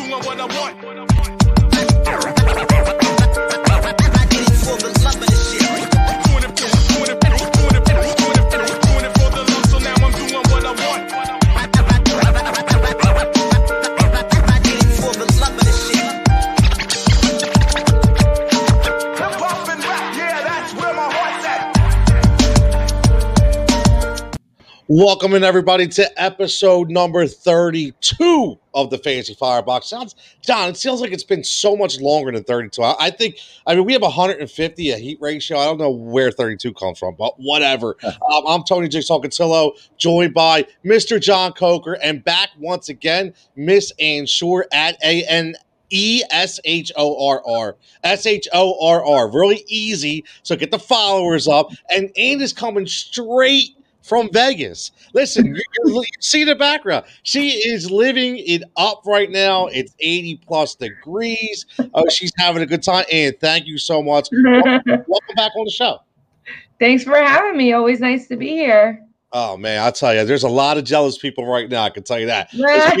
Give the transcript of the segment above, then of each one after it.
doing what I want. Doing it, Welcome in everybody to episode number 32 of the Fantasy Firebox. Sounds John, it feels like it's been so much longer than 32. I, I think I mean we have 150 a heat ratio. I don't know where 32 comes from, but whatever. um, I'm Tony Jigsaw Catillo, joined by Mr. John Coker, and back once again, Miss Ann Shorr at A N E S H O R R. S H O R R. Really easy. So get the followers up. And Ann is coming straight from Vegas. Listen, you, you see the background. She is living it up right now. It's 80 plus degrees. Oh, she's having a good time. And thank you so much. Welcome, welcome back on the show. Thanks for having me. Always nice to be here. Oh man, I'll tell you, there's a lot of jealous people right now. I can tell you that. Me, right,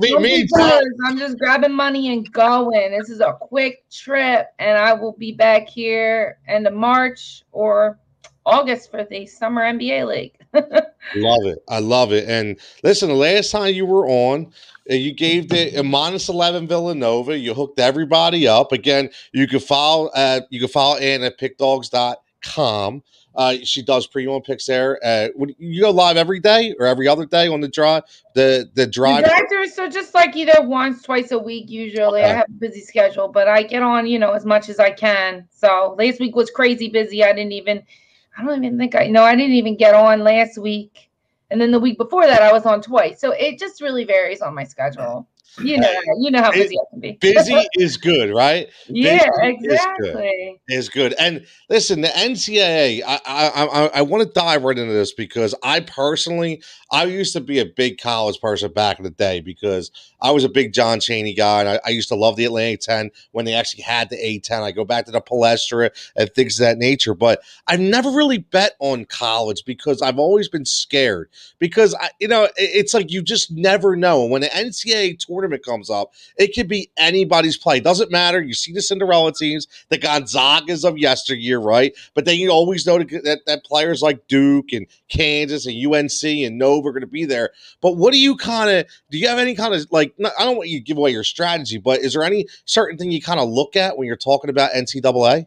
me, me be and John- jealous. I'm just grabbing money and going. This is a quick trip, and I will be back here end of March or August for the summer NBA league. Love it. I love it. And listen, the last time you were on, uh, you gave the minus 11 Villanova. You hooked everybody up. Again, you can follow uh, you can follow Ann at pickdogs.com. Uh, she does pre-one picks there. Uh, would you go live every day or every other day on the drive? The the drive. Exactly. So just like either once, twice a week. Usually, Okay. I have a busy schedule, but I get on, you know, as much as I can. So last week was crazy busy. I didn't even, I don't even think I, no, I didn't even get on last week, and then the week before that, I was on twice. So it just really varies on my schedule. You know, you know how It- busy I can be. Busy is good, right? yeah, busy is good. exactly. is good. And listen, the NCAA, I I I, I want to dive right into this because I personally, I used to be a big college person back in the day because I was a big John Cheney guy, and I, I used to love the Atlantic Ten when they actually had the A10. I go back to the Palestra and things of that nature, but I've never really bet on college because I've always been scared because I, you know, it- it's like you just never know when the NCAA tournament comes up. It could be anybody's play. Doesn't matter. You see the Cinderella teams, the Gonzagas of yesteryear, right? But then you always know that, that players like Duke and Kansas and UNC and Nova are going to be there. But what do you kind of do? You have any kind of like? I don't want you to give away your strategy, but is there any certain thing you kind of look at when you're talking about NCAA?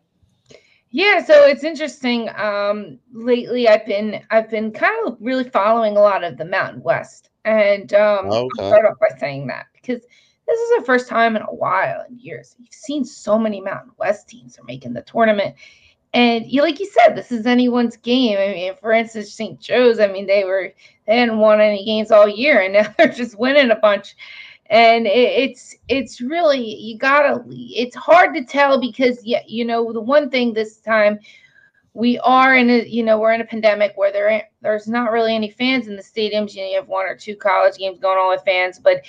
Yeah, so it's interesting. Um, lately, I've been I've been kind of really following a lot of the Mountain West, and um, I'll start off by saying that because this is the first time in a while in years you've seen so many Mountain West teams are making the tournament, and you like you said, this is anyone's game. I mean, for instance, St. Joe's. I mean, they were they hadn't won any games all year, and now they're just winning a bunch and it, it's it's really you gotta it's hard to tell because yeah you know the one thing this time we are in a you know we're in a pandemic where there there's not really any fans in the stadiums you, know, you have one or two college games going on with fans but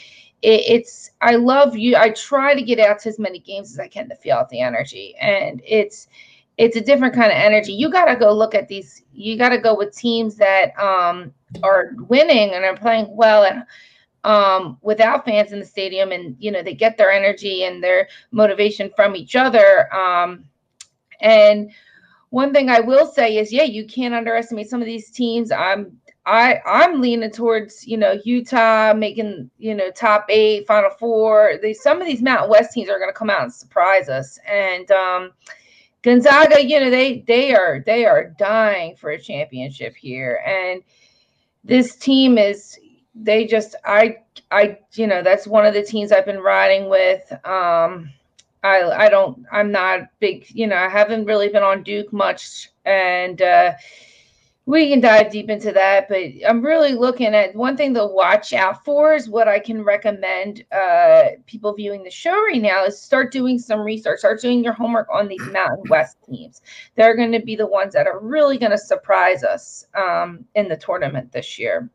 it, it's i love you i try to get out to as many games as i can to feel out the energy and it's it's a different kind of energy you got to go look at these you got to go with teams that um are winning and are playing well and um, without fans in the stadium, and you know they get their energy and their motivation from each other. Um, and one thing I will say is, yeah, you can't underestimate some of these teams. I'm I I'm leaning towards you know Utah making you know top eight, Final Four. They, some of these Mountain West teams are going to come out and surprise us, and um, Gonzaga, you know they they are they are dying for a championship here, and this team is they just I I you know that's one of the teams I've been riding with. Um I I don't I'm not big, you know, I haven't really been on Duke much and uh we can dive deep into that, but I'm really looking at one thing to watch out for is what I can recommend uh people viewing the show right now is start doing some research, start doing your homework on these Mountain West teams. They're going to be the ones that are really going to surprise us um in the tournament this year.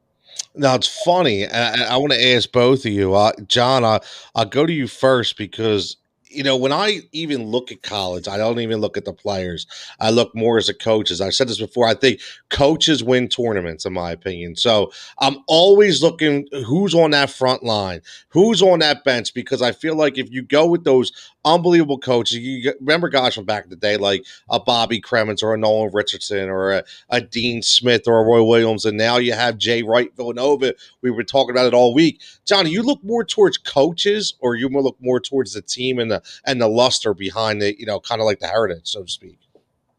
Now it's funny. I, I want to ask both of you, uh, John. I, I'll go to you first because you know, when I even look at college, I don't even look at the players. I look more as a coach. As I've said this before. I think coaches win tournaments, in my opinion. So I'm always looking who's on that front line, who's on that bench, because I feel like if you go with those unbelievable coaches, you remember guys from back in the day, like a Bobby Cremins or a Nolan Richardson or a, a Dean Smith or a Roy Williams, and now you have Jay Wright Villanova. We were talking about it all week. Johnny, you look more towards coaches, or you look more towards the team and the and the luster behind it, you know, kind of like the heritage, so to speak.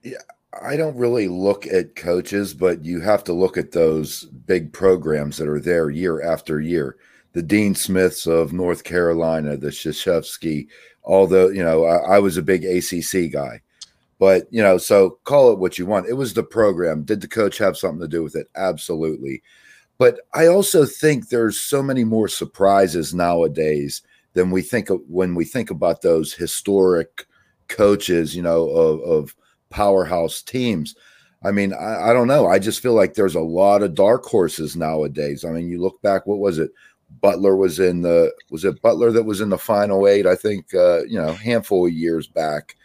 Yeah, I don't really look at coaches, but you have to look at those big programs that are there year after year. The Dean Smiths of North Carolina, the Krzyzewski, although, you know, I, I was a big ACC guy. But, you know, so call it what you want. It was the program. Did the coach have something to do with it? Absolutely. But I also think there's so many more surprises nowadays than we think of when we think about those historic coaches, you know, of, of powerhouse teams. I mean, I, I don't know. I just feel like there's a lot of dark horses nowadays. I mean, you look back, what was it? Butler was in the was it Butler that was in the final eight? I think uh, you know, handful of years back.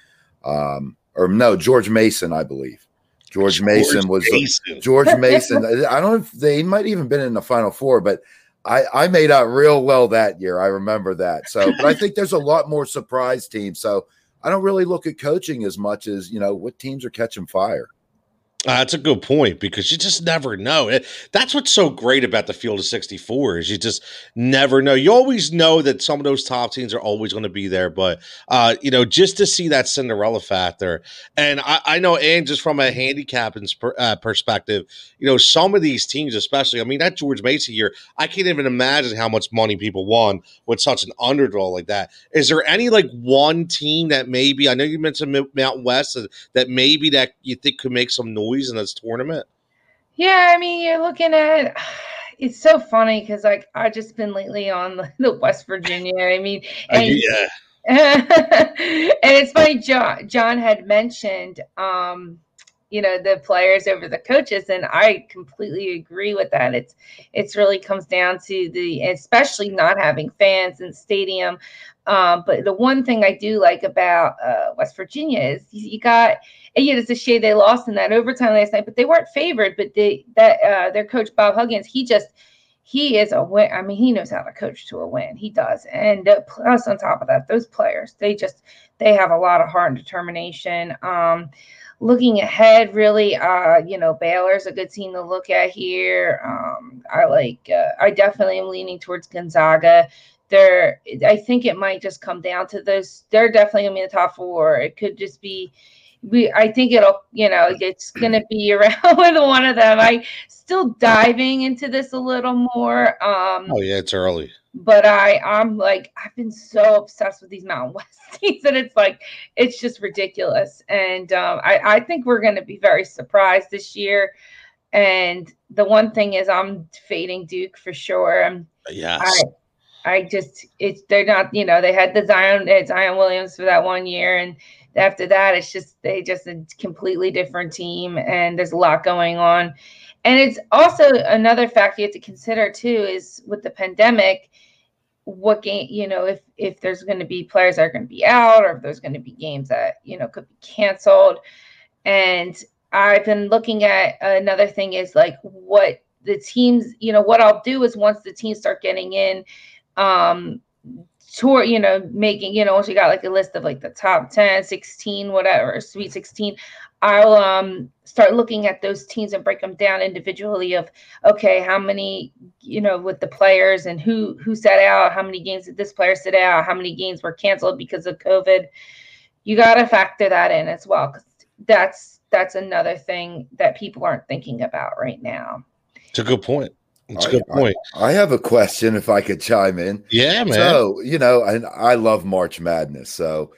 Um, or no, George Mason, I believe. George, Mason was Mason. George Mason. I don't know if they might even been in the final four, but I, I made out real well that year. I remember that. So, but I think there's a lot more surprise teams. So I don't really look at coaching as much as, you know, what teams are catching fire. Uh, that's a good point because you just never know. It, that's what's so great about the field of 64 is you just never know. You always know that some of those top teams are always going to be there, but uh, you know, just to see that Cinderella factor, and I, I know, and just from a handicapping uh, perspective, you know, some of these teams, especially, I mean, that George Mason year, I can't even imagine how much money people won with such an underdog like that. Is there any like one team that maybe I know you mentioned Mou- Mountain West uh, that maybe that you think could make some noise in this tournament? Yeah, I mean, you're looking at it's so funny because like I just been lately on the, the West Virginia. I mean, Uh, and, yeah. and it's funny. John John had mentioned, um, you know, the players over the coaches, and I completely agree with that. It's it's really comes down to the, especially not having fans in the stadium. Um, but the one thing I do like about uh, West Virginia is you got, and yet it's a shame they lost in that overtime last night, but they weren't favored. But they that uh, their coach Bob Huggins, he just he is a win. I mean, he knows how to coach to a win. He does. And plus, on top of that, those players, they just they have a lot of heart and determination. Um, looking ahead, really, uh, you know, Baylor's a good team to look at here. Um, I like. Uh, I definitely am leaning towards Gonzaga. They're. I think it might just come down to those. They're definitely gonna be in the top four. It could just be we I think it'll, you know, it's gonna be around with one of them. I still diving into this a little more. Um Oh yeah, it's early. but I I'm like I've been so obsessed with these Mountain West teams that it's like it's just ridiculous. And um I, I think we're gonna be very surprised this year. And the one thing is I'm fading Duke for sure. I'm Yes. I I just it's they're not you know they had the Zion uh, Zion Williams for that one year and after that it's just they just a completely different team and there's a lot going on. And it's also another factor you have to consider too is with the pandemic what game you know if if there's going to be players that are going to be out or if there's going to be games that you know could be canceled. And I've been looking at another thing is like what the teams you know what I'll do is once the teams start getting in um tour you know making you know once you got like a list of like the top 10 16 whatever sweet 16 i'll um start looking at those teams and break them down individually of okay how many you know with the players and who who sat out how many games did this player sit out how many games were canceled because of covid you got to factor that in as well because that's that's another thing that people aren't thinking about right now It's a good point. It's a I- good point. I have a question if I could chime in. yeah, man. So, you know, and I love March Madness. So,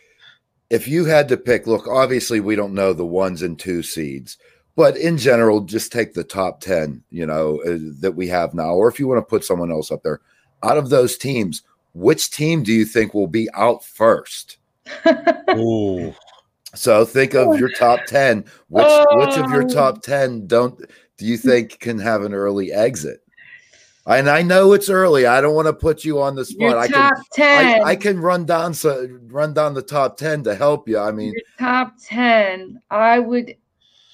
if you had to pick, look, obviously we don't know the ones and two seeds, but in general, just take the top 10, you know, uh, that we have now. Or if you want to put someone else up there, out of those teams, which team do you think will be out first? Ooh. So think of your top 10. Which which of your Oh. top 10 don't do you think can have an early exit? And I know it's early. I don't want to put you on the spot. Your I top can ten. I, I can run down so run down the top ten to help you. I mean, your top ten. I would.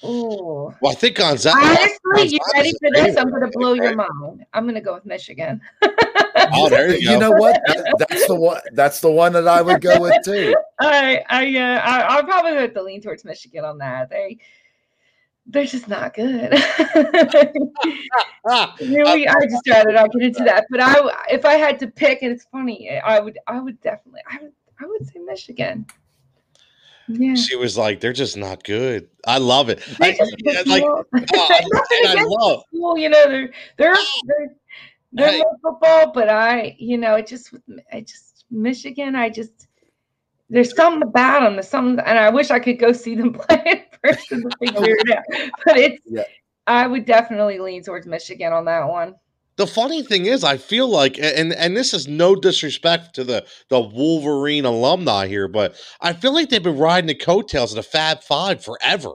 Ooh. Well, I think Gonzaga. Honestly, you ready for this? I'm going to blow your mind. I'm going to go with Michigan. Oh, there you go. you know what? That- that's the one. That's the one that I would go with too. I, I, uh, I, I'll probably have to lean towards Michigan on that. They, they're just not good. Really, I just rather not get into that. But I, if I had to pick, and it's funny, I would, I would definitely, I would, I would say Michigan. Yeah. she was like, "They're just not good." I love it. I, just yeah, piss me like, oh, I, love. school, you know, they're they're oh. they're, they're Hey. football, but I, you know, it just I just Michigan, I just there's something about them, there's something, and I wish I could go see them play person to figure it out. But it's Yeah. I would definitely lean towards Michigan on that one. The funny thing is, I feel like, and and this is no disrespect to the the Wolverine alumni here, but I feel like they've been riding the coattails of the Fab Five forever.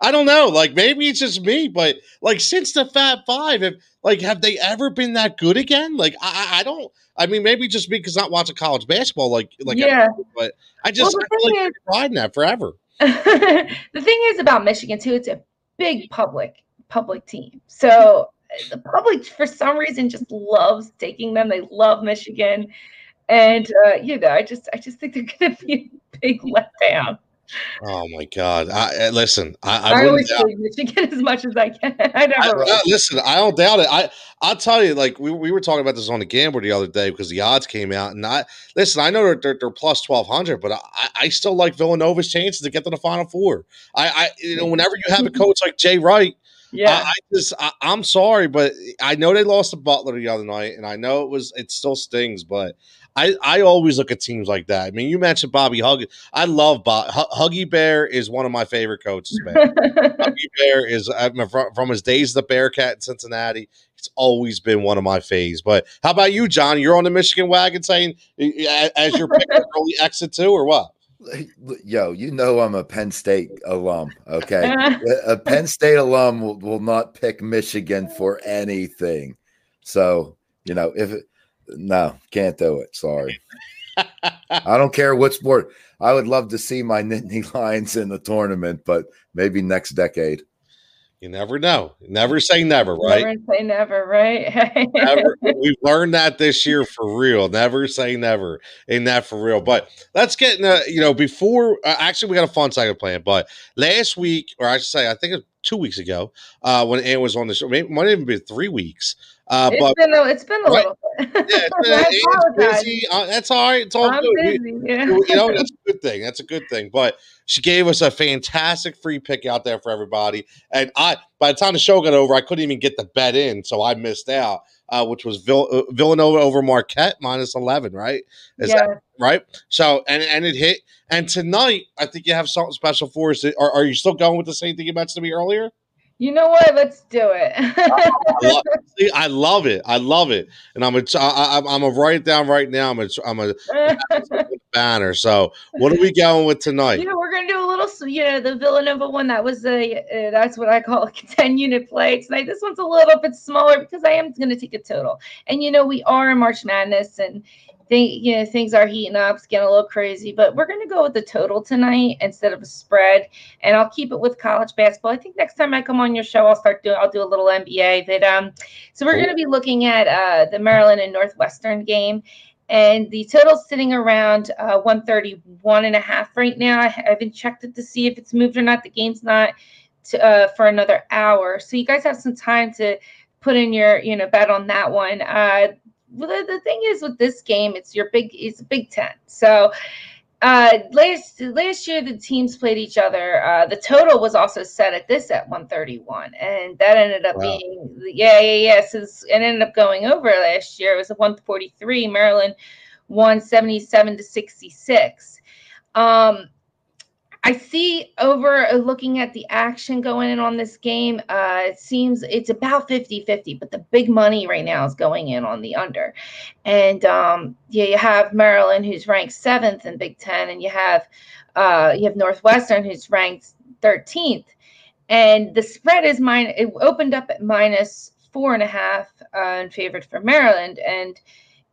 I don't know, like maybe it's just me, but like since the Fab Five, have like have they ever been that good again? Like I, I don't. I mean, maybe just me because not watching college basketball, like like yeah. but I just I feel like they've riding that forever. The thing is about Michigan too, it's a big public public team. So the public for some reason just loves taking them. They love Michigan. And uh, you know, I just I just think they're gonna be a big letdown. Oh my god! I, I- listen, I, I, I, always doubt- as much as I can. I I, never uh, listen, I don't doubt it. I I'll tell you, like we, we were talking about this on the gambler the other day because the odds came out, and I listen. I know they're they're, they're plus twelve hundred, but I, I still like Villanova's chances to get to the final four. I, I you know whenever you have a coach like Jay Wright, yeah. I, I just I, I'm sorry, but I know they lost to Butler the other night, and I know it was it still stings, but I I always look at teams like that. I mean, you mentioned Bobby Hug. I love Bob H- Huggy Bear is one of my favorite coaches, man. Huggy Bear is I mean, from, from his days at the Bearcat in Cincinnati. It's always been one of my faves. But how about you, John? You're on the Michigan wagon, saying as your pick an early exit too, or what? Yo, you know I'm a Penn State alum. Okay, a a Penn State alum will, will not pick Michigan for anything. So you know if it, no, can't do it. Sorry. I don't care what sport. I would love to see my Nittany Lions in the tournament, but maybe next decade. You never know. Never say never, right? Never say never, right? never, we've learned that this year for real. Never say never Ain't that for real. But let's get in. you know, before uh, actually, we got a fun second plan. But last week, or I should say, I think it was two weeks ago, uh, when Ann was on the show, maybe might even be three weeks. Uh, It's but been a, it's been a Right. little bit. yeah, it's been, busy. Uh, that's all right. It's all I'm good. Busy. Yeah. you know that's a good thing that's a good thing but she gave us a fantastic free pick out there for everybody and i by the time the show got over i couldn't even get the bet in so i missed out uh, which was Vill- uh, villanova over marquette minus 11 right Is that right so and and it hit and tonight i think you have something special for us are, are you still going with the same thing you mentioned to me earlier You know what? Let's do it. I love, see, I love it. I love it, and I'm a, I, I'm, I'm gonna write it down right now. I'm a, I'm a banner. So, what are we going with tonight? know, we're gonna do a little. You know, the Villanova one. That was a. Uh, that's what I call a ten unit play tonight. This one's a little bit smaller because I am gonna take a total. And you know, we are in March Madness, and they, you know, things are heating up. It's getting a little crazy, but we're gonna go with the total tonight instead of a spread. And I'll keep it with college basketball. I think next time I come on your show, I'll start doing. I'll do a little NBA. But um, so we're gonna be looking at uh the Maryland and Northwestern game and the total's sitting around uh, 131 and a half right now. I haven't checked it to see if it's moved or not. The game's not to, uh, for another hour, so you guys have some time to put in your you know bet on that one. Uh, the, the thing is with this game, it's your big it's a Big Ten, so. Uh, last last year the teams played each other. Uh, the total was also set at this at 131, and that ended up Wow. being yeah yeah yeah. Since it ended up going over last year, it was a 143. Maryland won 77 to 66. Um, I see over uh, looking at the action going in on this game, uh, it seems it's about 50 50, but the big money right now is going in on the under. And um, yeah, you have Maryland, who's ranked seventh in Big Ten, and you have uh, you have Northwestern, who's ranked 13th. And the spread is mine. It opened up at minus four and a half uh, in favored for Maryland, and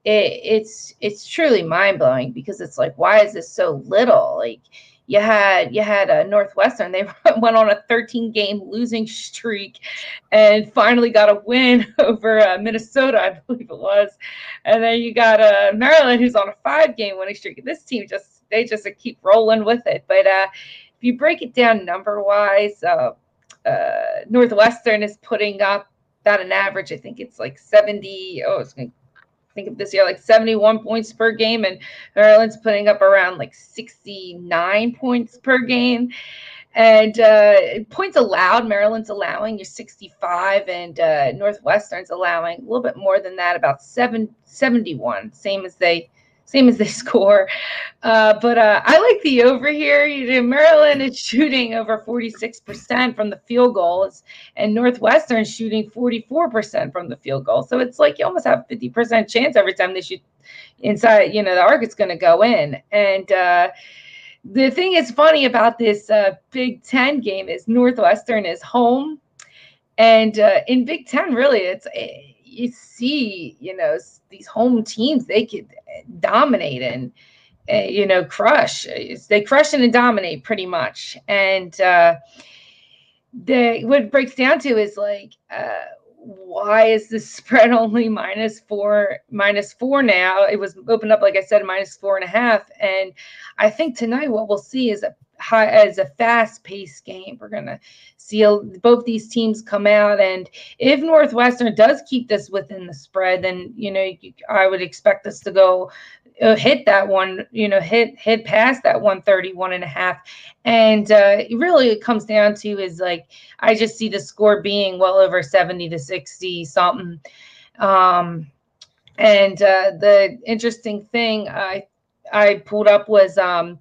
it, it's it's truly mind blowing because it's like, why is this so little? Like you had you had a Northwestern. They went on a 13 game losing streak, and finally got a win over uh, Minnesota, I believe it was. And then you got uh, Maryland, who's on a five game winning streak. This team just they just keep rolling with it. But uh, if you break it down number wise, uh, uh, Northwestern is putting up about an average. I think it's like 70. Oh, it's going think of this year like 71 points per game, and Maryland's putting up around like 69 points per game. And uh, points allowed, Maryland's allowing you 65, and uh, Northwestern's allowing a little bit more than that, about seven, 71, same as they same as they score. Uh, but uh, I like the over here. You know, Maryland is shooting over 46% from the field goals, and Northwestern shooting 44% from the field goal. So it's like you almost have 50% chance every time they shoot inside, you know, the arc is going to go in. And uh, the thing is funny about this uh, Big Ten game is Northwestern is home. And uh, in Big Ten, really, it's eh, you see, you know, these home teams they could dominate and uh, you know crush. They crush and dominate pretty much. And uh, the what it breaks down to is like. Uh, why is the spread only minus four minus four now it was opened up like i said minus four and a half and i think tonight what we'll see is a high as a fast paced game. We're gonna see a, both these teams come out and if northwestern does keep this within the spread then you know i would expect us to go uh, hit that one you know hit hit past that 131 and a half. And uh, really it comes down to is like i just see the score being well over 70 to 60 something. Um and uh, the interesting thing i i pulled up was um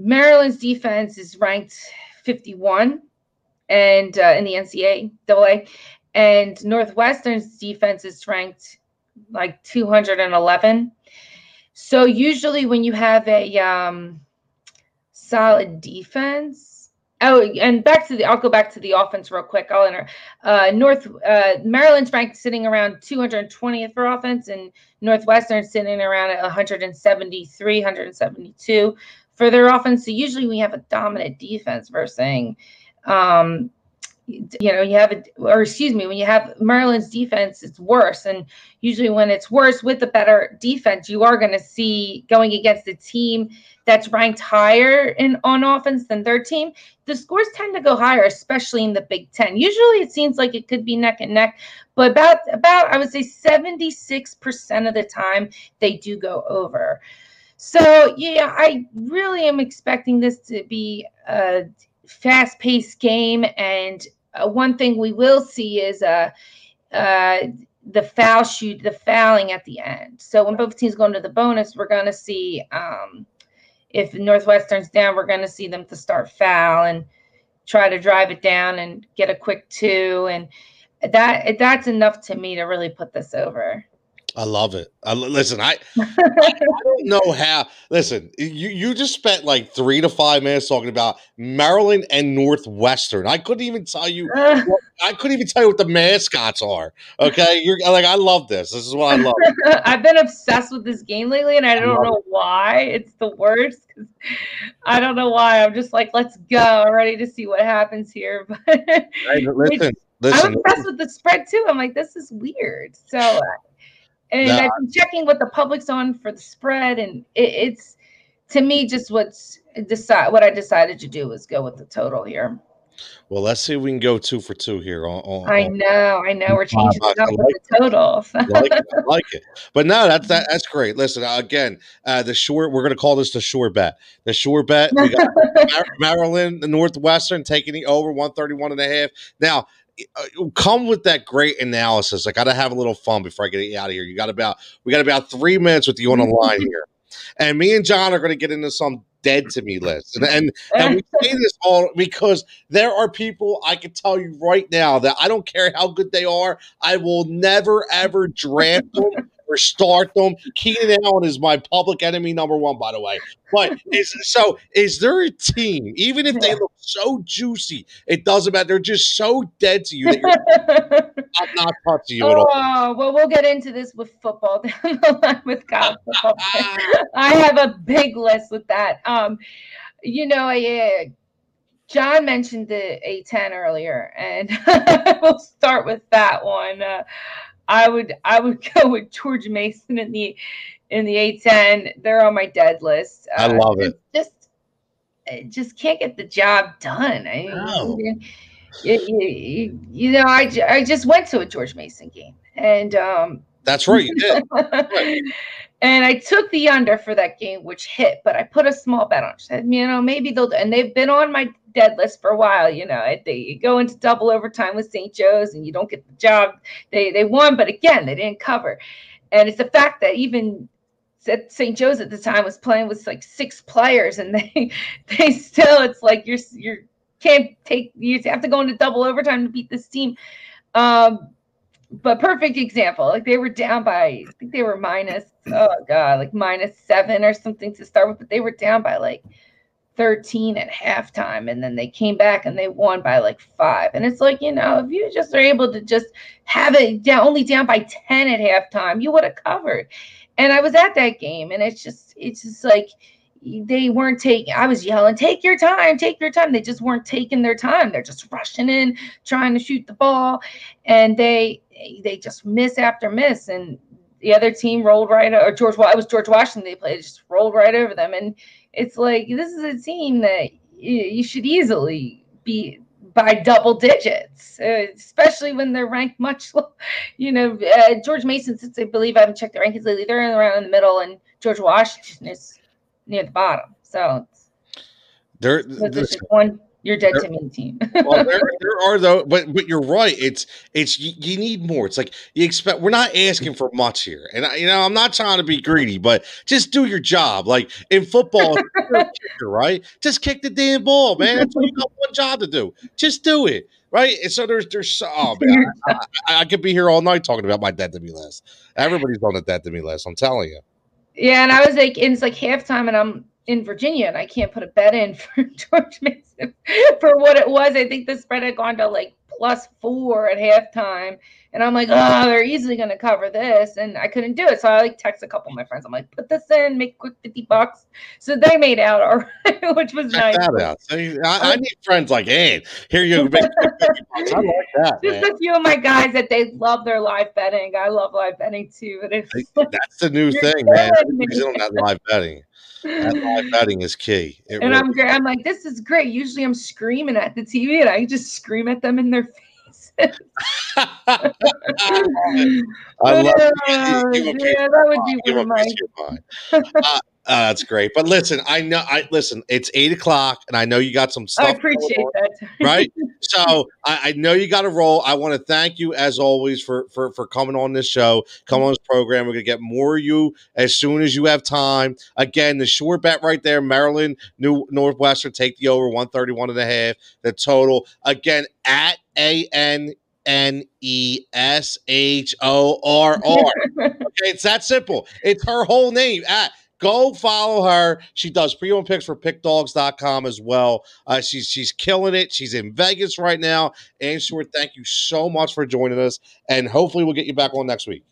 maryland's defense is ranked 51 and uh, in the ncaa and northwestern's defense is ranked like 211 so usually when you have a um, solid defense, oh, and back to the, I'll go back to the offense real quick. I'll enter. Uh, North uh, Maryland's ranked sitting around 220th for offense, and Northwestern sitting around at 173, 172 for their offense. So usually we have a dominant defense versus um, you know, you have it, or excuse me, when you have Maryland's defense, it's worse. And usually, when it's worse with a better defense, you are going to see going against a team that's ranked higher in on offense than their team. The scores tend to go higher, especially in the Big Ten. Usually, it seems like it could be neck and neck, but about about I would say seventy six percent of the time they do go over. So yeah, I really am expecting this to be a fast paced game and uh, one thing we will see is uh, uh, the foul shoot, the fouling at the end. So when both teams go into the bonus, we're going to see um, if Northwestern's down, we're going to see them to start foul and try to drive it down and get a quick two. And that that's enough to me to really put this over. I love it. I, listen, I, I don't know how. Listen, you you just spent like three to five minutes talking about Maryland and Northwestern. I couldn't even tell you. I couldn't even tell you what the mascots are. Okay, you're like, I love this. This is what I love. I've been obsessed with this game lately, and I don't know why. It's the worst. I don't know why. I'm just like, let's go. I'm ready to see what happens here. But hey, listen, listen. I'm obsessed with the spread too. I'm like, this is weird. So uh, and I've been checking what the public's on for the spread, and it, it's to me just what's decide what I decided to do was go with the total here. Well, let's see if we can go two for two here. On, on I know, I know, we're changing it up like the total. I, like it, I like it, but no, that's that, that's great. Listen, again, uh, the short. We're going to call this the sure bet. The sure bet. We got Maryland, the Northwestern taking the over 131 and a half. Now, Uh, come with that great analysis. I got to have a little fun before I get out of here. You got about we got about three minutes with you on the mm-hmm. line here, and me and John are going to get into some dead to me list. And, and, and we say this all because there are people I can tell you right now that I don't care how good they are, I will never ever draft them or start them. Keenan Allen is my public enemy number one, by the way. But is so is there a team, even if they look so juicy, it doesn't matter. They're just so dead to you that you're I'm not touching you at all. Oh, well, we'll get into this with football down the line with college football. I have a big list with that. Um, you know, I, uh, John mentioned the A10 earlier, and we'll start with that one. Uh, I would I would go with George Mason in the in the A10. They're on my dead list. I Uh, love it. Just just can't get the job done. I No. mean, you, you, you- you know, I, I just went to a George Mason game, and um, That's right, you did. and I took the under for that game, which hit, but I put a small bet on. it. Said, you know, maybe they'll. And they've been on my dead list for a while. You know, they go into double overtime with St. Joe's, and you don't get the job. They they won, but again, they didn't cover. And it's the fact that even St. Joe's at the time was playing with like six players, and they they still. It's like you're you're can't take. You have to go into double overtime to beat this team. Um, but perfect example. Like they were down by, I think they were minus, oh god, like minus seven or something to start with, but they were down by like 13 at halftime. And then they came back and they won by like five. And it's like, you know, if you just are able to just have it down only down by 10 at halftime, you would have covered. And I was at that game, and it's just, it's just like they weren't taking i was yelling take your time take your time they just weren't taking their time they're just rushing in trying to shoot the ball and they they just miss after miss and the other team rolled right or george Wa- it was george washington they played just rolled right over them and it's like this is a team that you, should easily be by double digits, uh, especially when they're ranked much low. You know, uh, George Mason, since I believe I haven't checked the rankings lately, they're around in the middle, and George Washington is near the bottom. So There, it's this- one you're dead There- to me team. well, there, there are though, but but you're right. It's it's you, you need more. It's like you expect. We're not asking for much here, and I, you know I'm not trying to be greedy, but just do your job. Like in football, if you're a kicker, right? Just kick the damn ball, man. That's what you got one job to do. Just do it, right? And so there's there's oh man, I, I, I could be here all night talking about my dead to me list. Everybody's on the dead to me list. I'm telling you. Yeah, and I was like, and it's like halftime, and I'm in Virginia, and I can't put a bet in for George Mason for what it was. I think the spread had gone to like plus four at halftime, and I'm like, oh, they're easily going to cover this, and I couldn't do it. So I like text a couple of my friends. I'm like, put this in, make quick fifty bucks. So they made out all right, which was Check nice. that out. See, I, I need friends like, hey, here you go. make 50 bucks." I like that, Just man. a few of my guys that they love their live betting. I love live betting too, but it's That's the new thing, man. That live betting. Live betting is key. It and really- I'm. I'm like, this is great. Usually I'm screaming at the TV and I just scream at them in their face. I love it. Uh, yeah, that would be one of my. peace of your mind. uh, uh, that's great. But listen, I know. I listen. It's eight o'clock, and I know you got some stuff. I appreciate on, that. Right. So I, I know you got a roll. I want to thank you as always for for for coming on this show, come on this program. We're gonna get more of you as soon as you have time. Again, the short bet right there, Maryland, New Northwestern, take the over 131 and a half. The total again at A N N E S H O R R. Okay, it's that simple. It's her whole name. At go follow her. She does pre-owned picks for pickdogs.com as well. Uh, she's she's killing it. She's in Vegas right now. And Stuart, thank you so much for joining us. And hopefully we'll get you back on next week.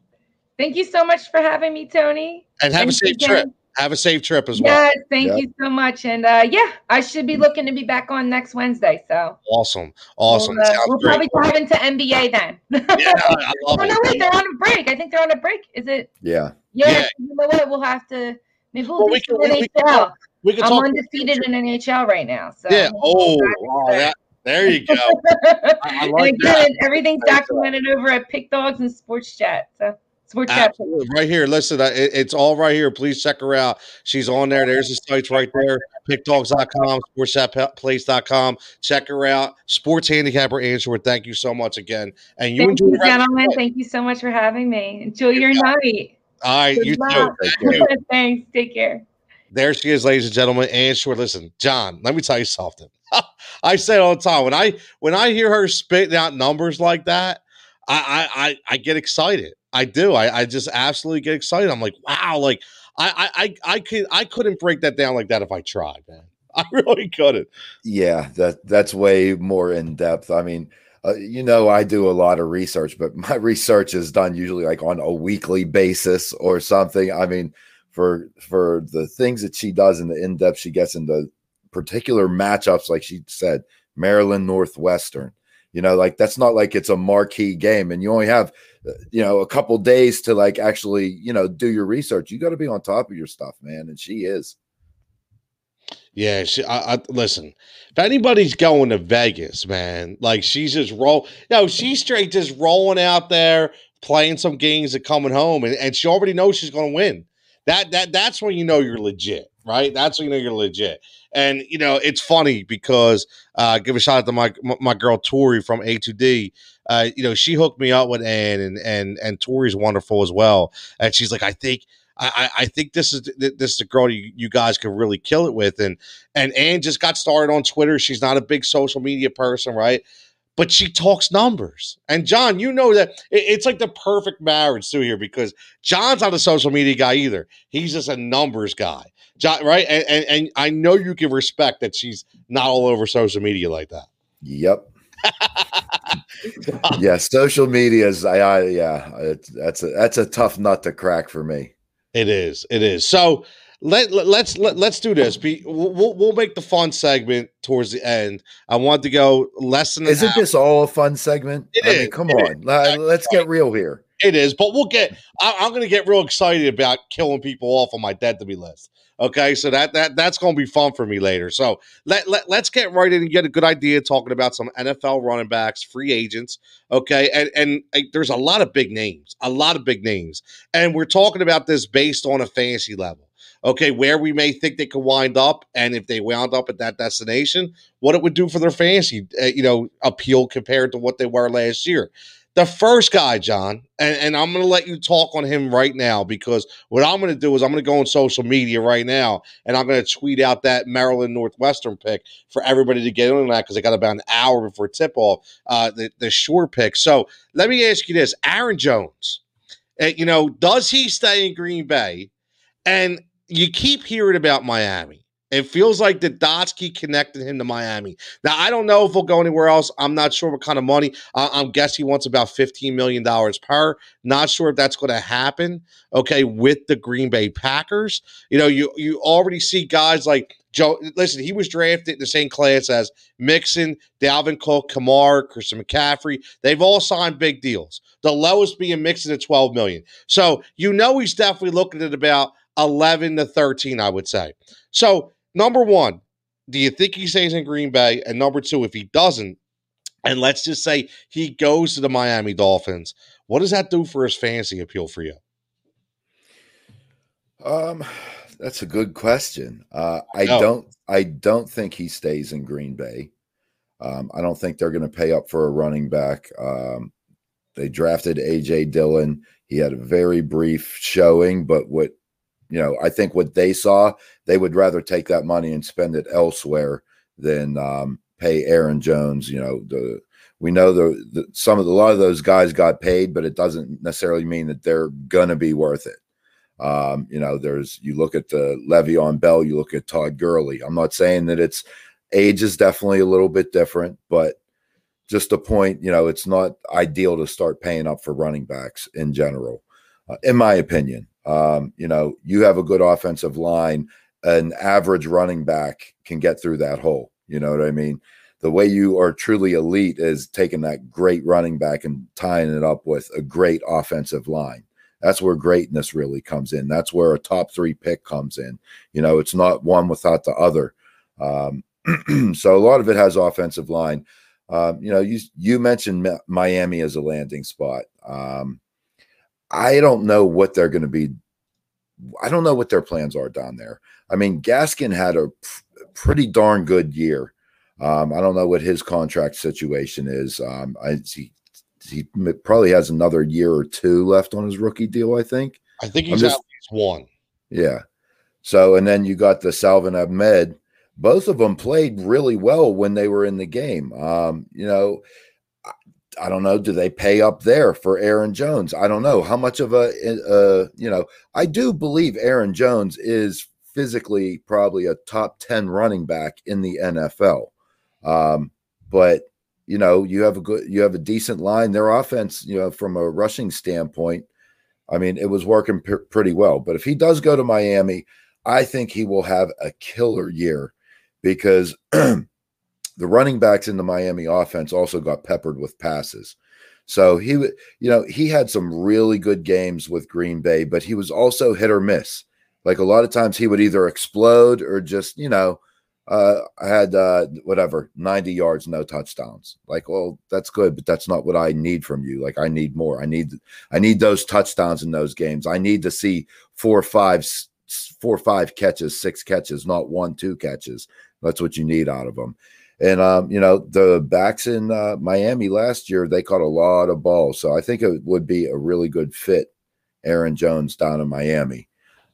Thank you so much for having me, Tony. And have a safe again. trip. Have a safe trip as well. Yes, thank Yep. you so much. And uh, yeah, I should be looking to be back on next Wednesday. So Awesome. Awesome. We'll, uh, we'll probably dive into NBA then. Yeah, I oh love no, wait, they're on a break. I think they're on a break. Is it? Yeah. Yeah. Yeah. You know what? We'll have to. Maybe we'll we can- some we- can NHL. talk- We can I'm undefeated in NHL right now. So Yeah. Oh, to that, there you go. that. I and again, that. everything's Thanks, uh, documented over at Pick Dogs and Sports Chat. So Sports Chat. Absolutely. Right here. Listen, it, it's all right here. Please check her out. She's on there. There's the sites right there. Pickdogs.com, sportschatplace.com. Check her out. Sports handicapper Ann Shorr. Thank you so much again. And you Thank enjoy you, the rest of the gentlemen. Thank you so much for having me. Enjoy your got night. All right, Good you too. luck. Thank you. Thanks. Take care. There she is, ladies and gentlemen. Ann Shorr, listen, John, let me tell you something. I say it all the time. When I when I hear her spitting out numbers like that, I I I, I get excited. I do. I, I just absolutely get excited. I'm like, wow, like I I I, I could I couldn't break that down like that if I tried, man. I really couldn't. Yeah, that that's way more in depth. I mean, uh, you know, I do a lot of research, but my research is done usually like on a weekly basis or something. I mean, for for the things that she does and the in depth she gets into particular matchups, like she said, Maryland Northwestern. You know, like that's not like it's a marquee game, and you only have uh, you know a couple days to like actually you know do your research. You got to be on top of your stuff, man, and she is. Yeah, she, I, I listen. If anybody's going to Vegas, man, like she's just roll. No, she's straight just rolling out there, playing some games and coming home, and, and she already knows she's going to win. That that that's when you know you're legit, right? That's when you know you're legit. And you know it's funny because uh, give a shout out to my my girl Tori from A2D. Uh, you know she hooked me up with Ann, and and and Tori's wonderful as well. And she's like, I think I, I think this is this is a girl you, you guys could really kill it with. And and Ann just got started on Twitter. She's not a big social media person, right? But she talks numbers. And John, you know that it, it's like the perfect marriage too here because John's not a social media guy either. He's just a numbers guy. John, right? And, and and I know you can respect that she's not all over social media like that. Yep. yeah, social media is I, I yeah, it, that's a that's a tough nut to crack for me. It is. It is. So let, let let's let, let's do this. Be, we'll we'll make the fun segment towards the end. I want to go less than. Isn't this all a fun segment? It I is. mean, come on, Let- let's get real here. It is, but we'll get. I, I'm going to get real excited about killing people off on my dead to be list. Okay, so that that that's going to be fun for me later. So let, let let's get right in and get a good idea talking about some NFL running backs, free agents. Okay, and and there's a lot of big names, a lot of big names, and we're talking about this based on a fantasy level. Okay, where we may think they could wind up, and if they wound up at that destination, what it would do for their fantasy, uh, you know, appeal compared to what they were last year. The first guy, John, and, and I'm going to let you talk on him right now because what I'm going to do is I'm going to go on social media right now and I'm going to tweet out that Maryland Northwestern pick for everybody to get on that because I got about an hour before tip off, uh, the, the sure pick. So let me ask you this Aaron Jones, uh, you know, does he stay in Green Bay? And you keep hearing about Miami. It feels like the Dotsky connected him to Miami. Now, I don't know if he'll go anywhere else. I'm not sure what kind of money. I'm guessing he wants about $15 million per. Not sure if that's going to happen, okay, with the Green Bay Packers. You know, you, you already see guys like Joe. Listen, he was drafted in the same class as Mixon, Dalvin Cook, Kamara, Christian McCaffrey. They've all signed big deals. The lowest being Mixon at 12 million. So you know he's definitely looking at about 11 to 13, I would say. So, number one, do you think he stays in Green Bay? And number two, if he doesn't, and let's just say he goes to the Miami Dolphins, what does that do for his fantasy appeal for you? Um, that's a good question. Uh, I No. don't. I don't think he stays in Green Bay. Um, I don't think they're going to pay up for a running back. Um, they drafted AJ Dillon. He had a very brief showing, but what you know, I think what they saw, they would rather take that money and spend it elsewhere than um, pay Aaron Jones. You know, the we know the, the some of the, a lot of those guys got paid, but it doesn't necessarily mean that they're gonna be worth it. Um, you know, there's you look at the Le'Veon Bell, you look at Todd Gurley. I'm not saying that it's age is definitely a little bit different, but just a point, you know, it's not ideal to start paying up for running backs in general, uh, in my opinion. Um, you know, you have a good offensive line, an average running back can get through that hole. You know what I mean? The way you are truly elite is taking that great running back and tying it up with a great offensive line. That's where greatness really comes in. That's where a top three pick comes in. You know, it's not one without the other. Um, so a lot of it has offensive line. Um, you know, you you mentioned Miami as a landing spot. Um, I don't know what they're going to be. I don't know what their plans are down there. I mean, Gaskin had a p- pretty darn good year. Um, I don't know what his contract situation is. Um, I he, he probably has another year or two left on his rookie deal. I think. I think he's just- at least one. Yeah. So, and then you got the Salvon Ahmed. Both of them played really well when they were in the game. Um, you know, I, don't know. Do they pay up there for Aaron Jones? I don't know how much of a, uh, you know, I do believe Aaron Jones is physically probably a top 10 running back in the NFL. Um, but, you know, you have a good, you have a decent line. Their offense, you know, from a rushing standpoint, I mean, it was working pretty well. But if he does go to Miami, I think he will have a killer year because the running backs in the Miami offense also got peppered with passes. So he, you know, he had some really good games with Green Bay, but he was also hit or miss. Like a lot of times he would either explode or just, you know, uh, I had uh, whatever 90 yards, no touchdowns. Like, well, that's good, but that's not what I need from you. Like, I need more. I need, I need those touchdowns in those games. I need to see four, five, four, five catches, six catches, not one, two catches. That's what you need out of them. And um, you know, the backs in uh, Miami last year, they caught a lot of balls. So I think it would be a really good fit, Aaron Jones down in Miami.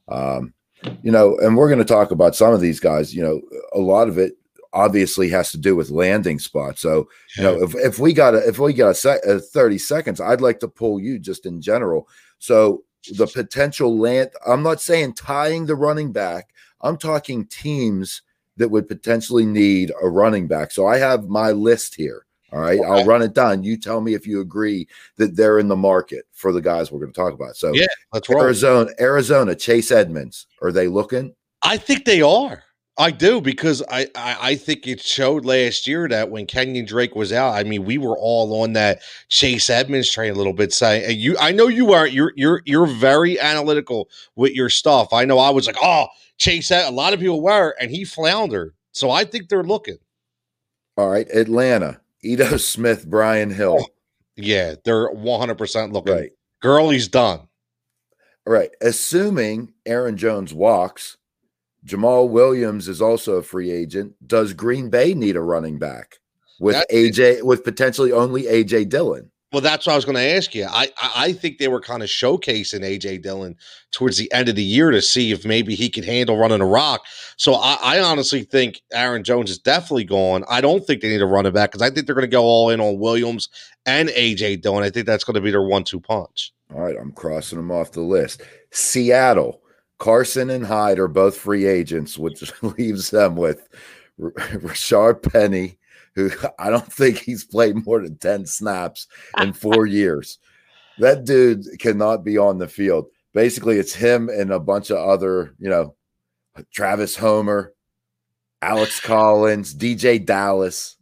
Um, you know, and we're going to talk about some of these guys. You know, a lot of it obviously has to do with landing spots. So, you know, if, if we got a, if we got a, a 30 seconds, I'd like to pull you just in general. So the potential land, I'm not saying tying the running back. I'm talking teams that would potentially need a running back. So I have my list here. All right. Okay. I'll run it down. You tell me if you agree that they're in the market for the guys we're going to talk about. So Yeah, let's roll. Arizona, Arizona, Chase Edmonds. Are they looking? I think they are. I do because I, I I think it showed last year that when Kenyon Drake was out, I mean, we were all on that Chase Edmonds train a little bit. Saying you, I know you are. You're you're you're very analytical with your stuff. I know I was like, oh, Chase. that. A lot of people were, and he floundered. So I think they're looking. All right. Atlanta, Ito Smith, Brian Hill. Oh, Yeah, they're 100 percent looking. Right. Gurley's done. All right, Assuming Aaron Jones walks, Jamaal Williams is also a free agent. Does Green Bay need a running back with That- AJ with potentially only AJ Dillon? Well, that's what I was going to ask you. I, I think they were kind of showcasing AJ Dillon towards the end of the year to see if maybe he could handle running a rock. So I, I honestly think Aaron Jones is definitely gone. I don't think they need a running back because I think they're going to go all in on Williams and AJ Dillon. I think that's going to be their one-two punch. All right, I'm crossing them off the list. Seattle, Carson and Hyde are both free agents, which leaves them with Rashaad Penny, who I don't think he's played more than 10 snaps in four years. That dude cannot be on the field. Basically, it's him and a bunch of other, you know, Travis Homer, Alex Collins, DJ Dallas.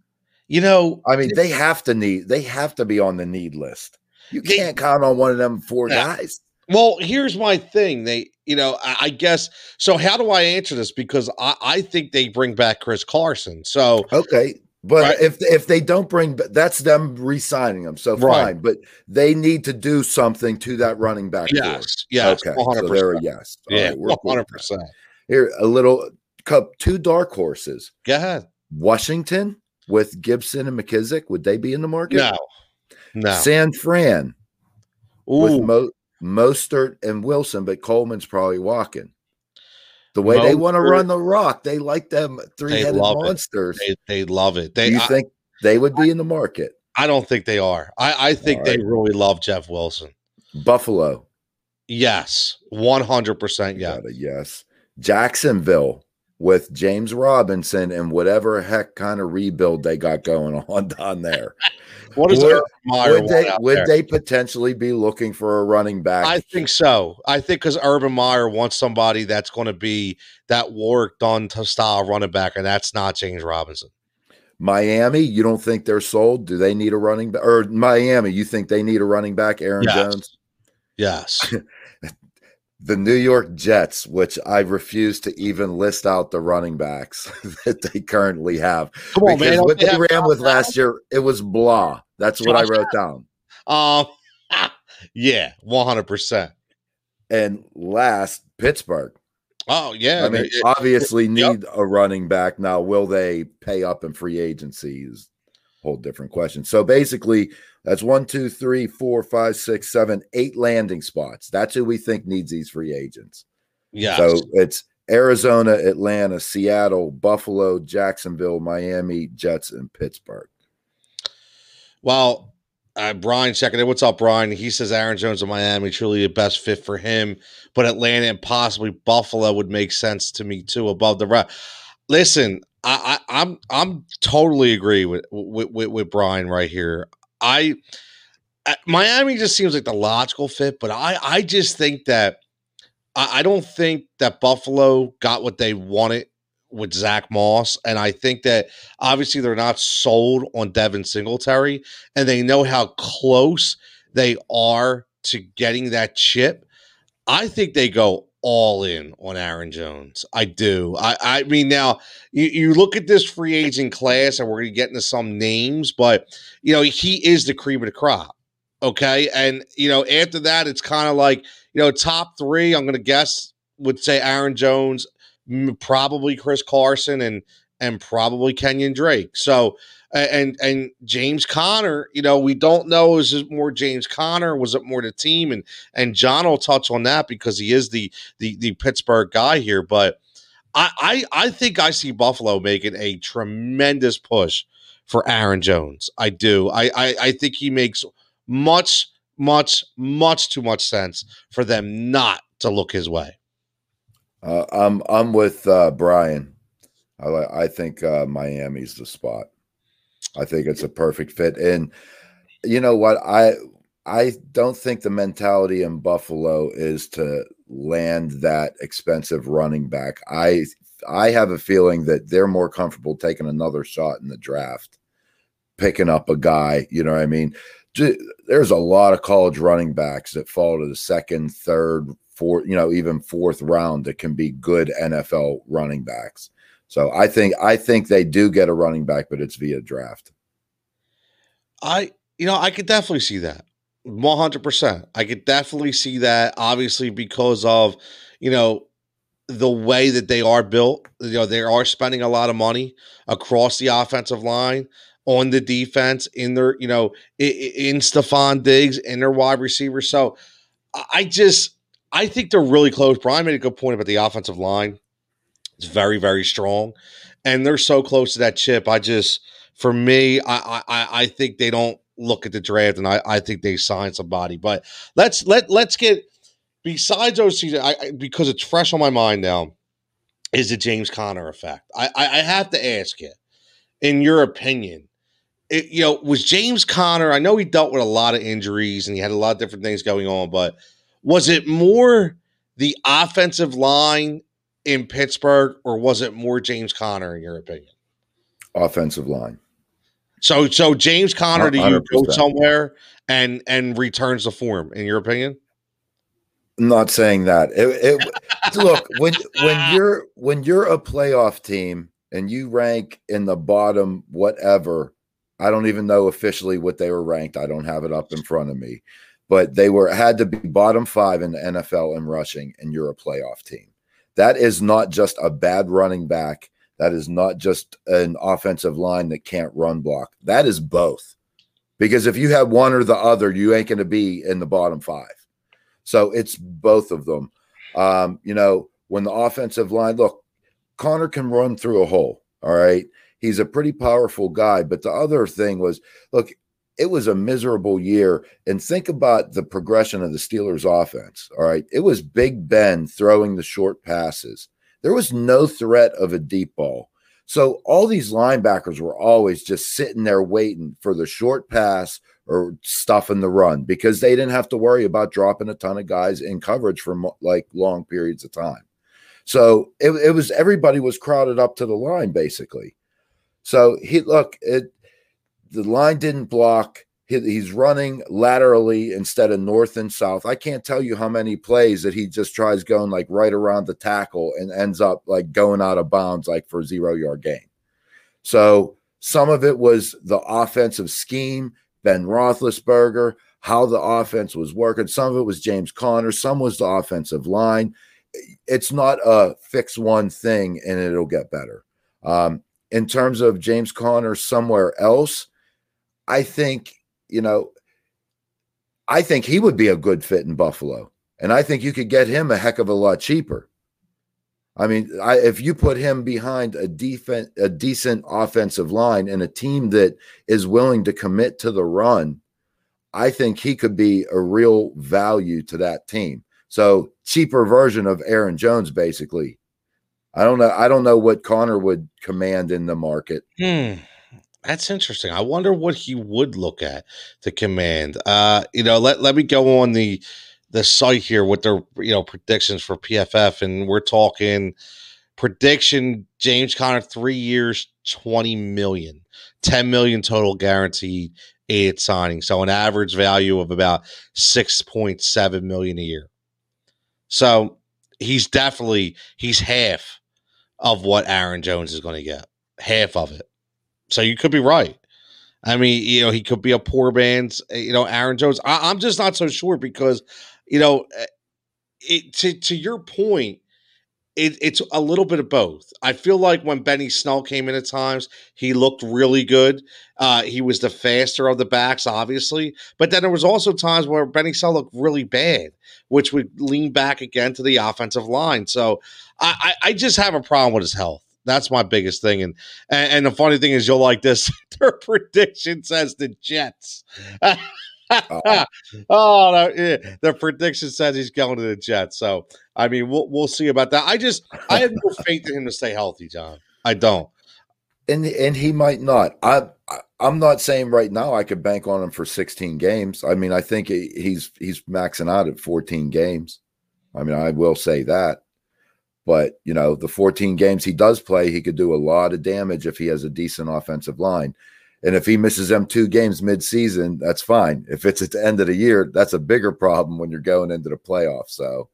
You know, I mean, they have to need, they have to be on the need list. You can't count on one of them four guys. Well, here's my thing. They, you know, I, I guess. So, how do I answer this? Because I, I think they bring back Chris Carson. So, Okay. But Right. if if they don't bring that's them re-signing them. So Right. fine. But they need to do something to that running back. yes, yes, okay. one hundred So they're a yes. All Yeah, one hundred percent. Here, a little cup two dark horses. Go ahead. Washington with Gibson and McKissic. Would they be in the market? No, no. San Fran with Mo, Mostert and Wilson, but Coleman's probably walking. The way they want to run the rock, they like them three-headed monsters. they, they love it. Do They, you I, think they would be in the market? I don't think they are. I, I think All they really love Jeff Wilson. Buffalo. Yes, one hundred percent. Yeah, yes. Jacksonville with James Robinson and whatever heck kind of rebuild they got going on down there. what is Would- Urban Meyer would they would there? they potentially be looking for a running back? I think so. I think because Urban Meyer wants somebody that's going to be that Warrick Dunn style running back, and that's not James Robinson. Miami, you don't think they're sold? Do they need a running back? Or Miami, you think they need a running back? Aaron Yes. Jones, Yes, the New York Jets, which I refuse to even list out the running backs that they currently have. come on, because Don't what they they ran with last year, it was blah. That's what I wrote down. Um, yeah, one hundred percent. And last, Pittsburgh. Oh yeah, I mean, obviously Yep. need a running back now. Will they pay up in free agency? Is a whole different question. So basically, that's one, two, three, four, five, six, seven, eight landing spots. That's who we think needs these free agents. Yeah. So it's Arizona, Atlanta, Seattle, Buffalo, Jacksonville, Miami, Jets, and Pittsburgh. Well, Uh, Brian checking in. What's up, Brian? He says Aaron Jones of Miami truly the best fit for him, but Atlanta and possibly Buffalo would make sense to me too. Above the rest, listen, I, I, I'm I'm totally agree with, with with with Brian right here. I Miami just seems like the logical fit, but I I just think that I, I don't think that Buffalo got what they wanted with Zach Moss. And I think that obviously they're not sold on Devin Singletary and they know how close they are to getting that chip. I think they go all in on Aaron Jones. I do. I, I mean, now you, you look at this free agent class, and we're going to get into some names, but you know he is the cream of the crop. Okay, and you know after that, it's kind of like you know top three. I'm going to guess would say Aaron Jones, probably Chris Carson, and and probably Kenyon Drake. So and and James Conner, you know, we don't know is it more James Conner, was it more the team, and and John will touch on that because he is the the the Pittsburgh guy here, but. I, I, I think I see Buffalo making a tremendous push for Aaron Jones. I do. I, I, I think he makes much, much, much too much sense for them not to look his way. Uh, I'm I'm with uh, Brian. I I think uh, Miami's the spot. I think it's a perfect fit, and you know what I I don't think the mentality in Buffalo is to land that expensive running back. I I have a feeling that they're more comfortable taking another shot in the draft, picking up a guy. You know what I mean? There's a lot of college running backs that fall to the second, third, fourth, you know, even fourth round that can be good NFL running backs. So I think I think they do get a running back, but it's via draft. I you know I could definitely see that. 100%. I could definitely see that obviously because of, you know, the way that they are built. You know, they are spending a lot of money across the offensive line, on the defense, in their, you know, in, in Stefon Diggs, in their wide receivers. So I just, I think they're really close. Brian made a good point about the offensive line. It's very, very strong. And they're so close to that chip. I just, for me, I, I, I think they don't look at the draft, and I, I think they sign somebody. But let's let let's get besides OC I, because it's fresh on my mind now. Is the James Conner effect? I, I, I have to ask you, in your opinion, it, you know, was James Conner? I know he dealt with a lot of injuries and he had a lot of different things going on, but was it more the offensive line in Pittsburgh, or was it more James Conner, in your opinion? Offensive line. So so James Conner, do you go somewhere and and returns the form? In your opinion? I'm not saying that. It, it, look when when you're when you're a playoff team and you rank in the bottom whatever. I don't even know officially what they were ranked. I don't have it up in front of me, but they were had to be bottom five in the NFL in rushing, and you're a playoff team. That is not just a bad running back that is not just an offensive line that can't run block. That is both. Because if you have one or the other, you ain't going to be in the bottom five. So it's both of them. Um, you know, when the offensive line, look, Conner can run through a hole. All right. He's a pretty powerful guy. But the other thing was, look, it was a miserable year. And think about the progression of the Steelers offense. All right. It was Big Ben throwing the short passes there was no threat of a deep ball. So all these linebackers were always just sitting there waiting for the short pass or stuffing the run because they didn't have to worry about dropping a ton of guys in coverage for like long periods of time. So it, it was everybody was crowded up to the line basically. So he look it the line didn't block he's running laterally instead of north and south. I can't tell you how many plays that he just tries going like right around the tackle and ends up like going out of bounds like for zero yard gain. So some of it was the offensive scheme, Ben Roethlisberger, how the offense was working. Some of it was James Conner. Some was the offensive line. It's not a fix one thing and it'll get better. Um, in terms of James Conner somewhere else, I think you know, I think he would be a good fit in Buffalo. And I think you could get him a heck of a lot cheaper. I mean, I, if you put him behind a defense, a decent offensive line, and a team that is willing to commit to the run, I think he could be a real value to that team. So cheaper version of Aaron Jones, basically. I don't know. I don't know what Conner would command in the market. Hmm. That's interesting. I wonder what he would look at to command. Uh, you know, let, let me go on the the site here with their you know predictions for PFF, and we're talking prediction James Conner three years, 20 million, 10 million total guaranteed aid signing. So an average value of about 6.7 million a year. So he's definitely he's half of what Aaron Jones is going to get. Half of it. So you could be right. I mean, you know, he could be a poor man's, you know, Aaron Jones. I, am just not so sure because, you know, eh, it, to to your point, it, it's a little bit of both. I feel like when Benny Snell came in at times, he looked really good. Uh, he was the faster of the backs, obviously, but then there was also times where Benny Snell looked really bad, which would lean back again to the offensive line. So I, I, I just have a problem with his health. That's my biggest thing. And, and and the funny thing is, you'll like this. Their prediction says the Jets. oh, no, yeah. the prediction says he's going to the Jets. So I mean, we'll we'll see about that. I just I have no faith in him to stay healthy, John. I don't. And and he might not. I, I I'm not saying right now I could bank on him for 16 games. I mean, I think he, he's he's maxing out at 14 games. I mean, I will say that. But you know, the 14 games he does play, he could do a lot of damage if he has a decent offensive line. And if he misses them two games midseason, that's fine. If it's at the end of the year, that's a bigger problem when you're going into the playoffs. So,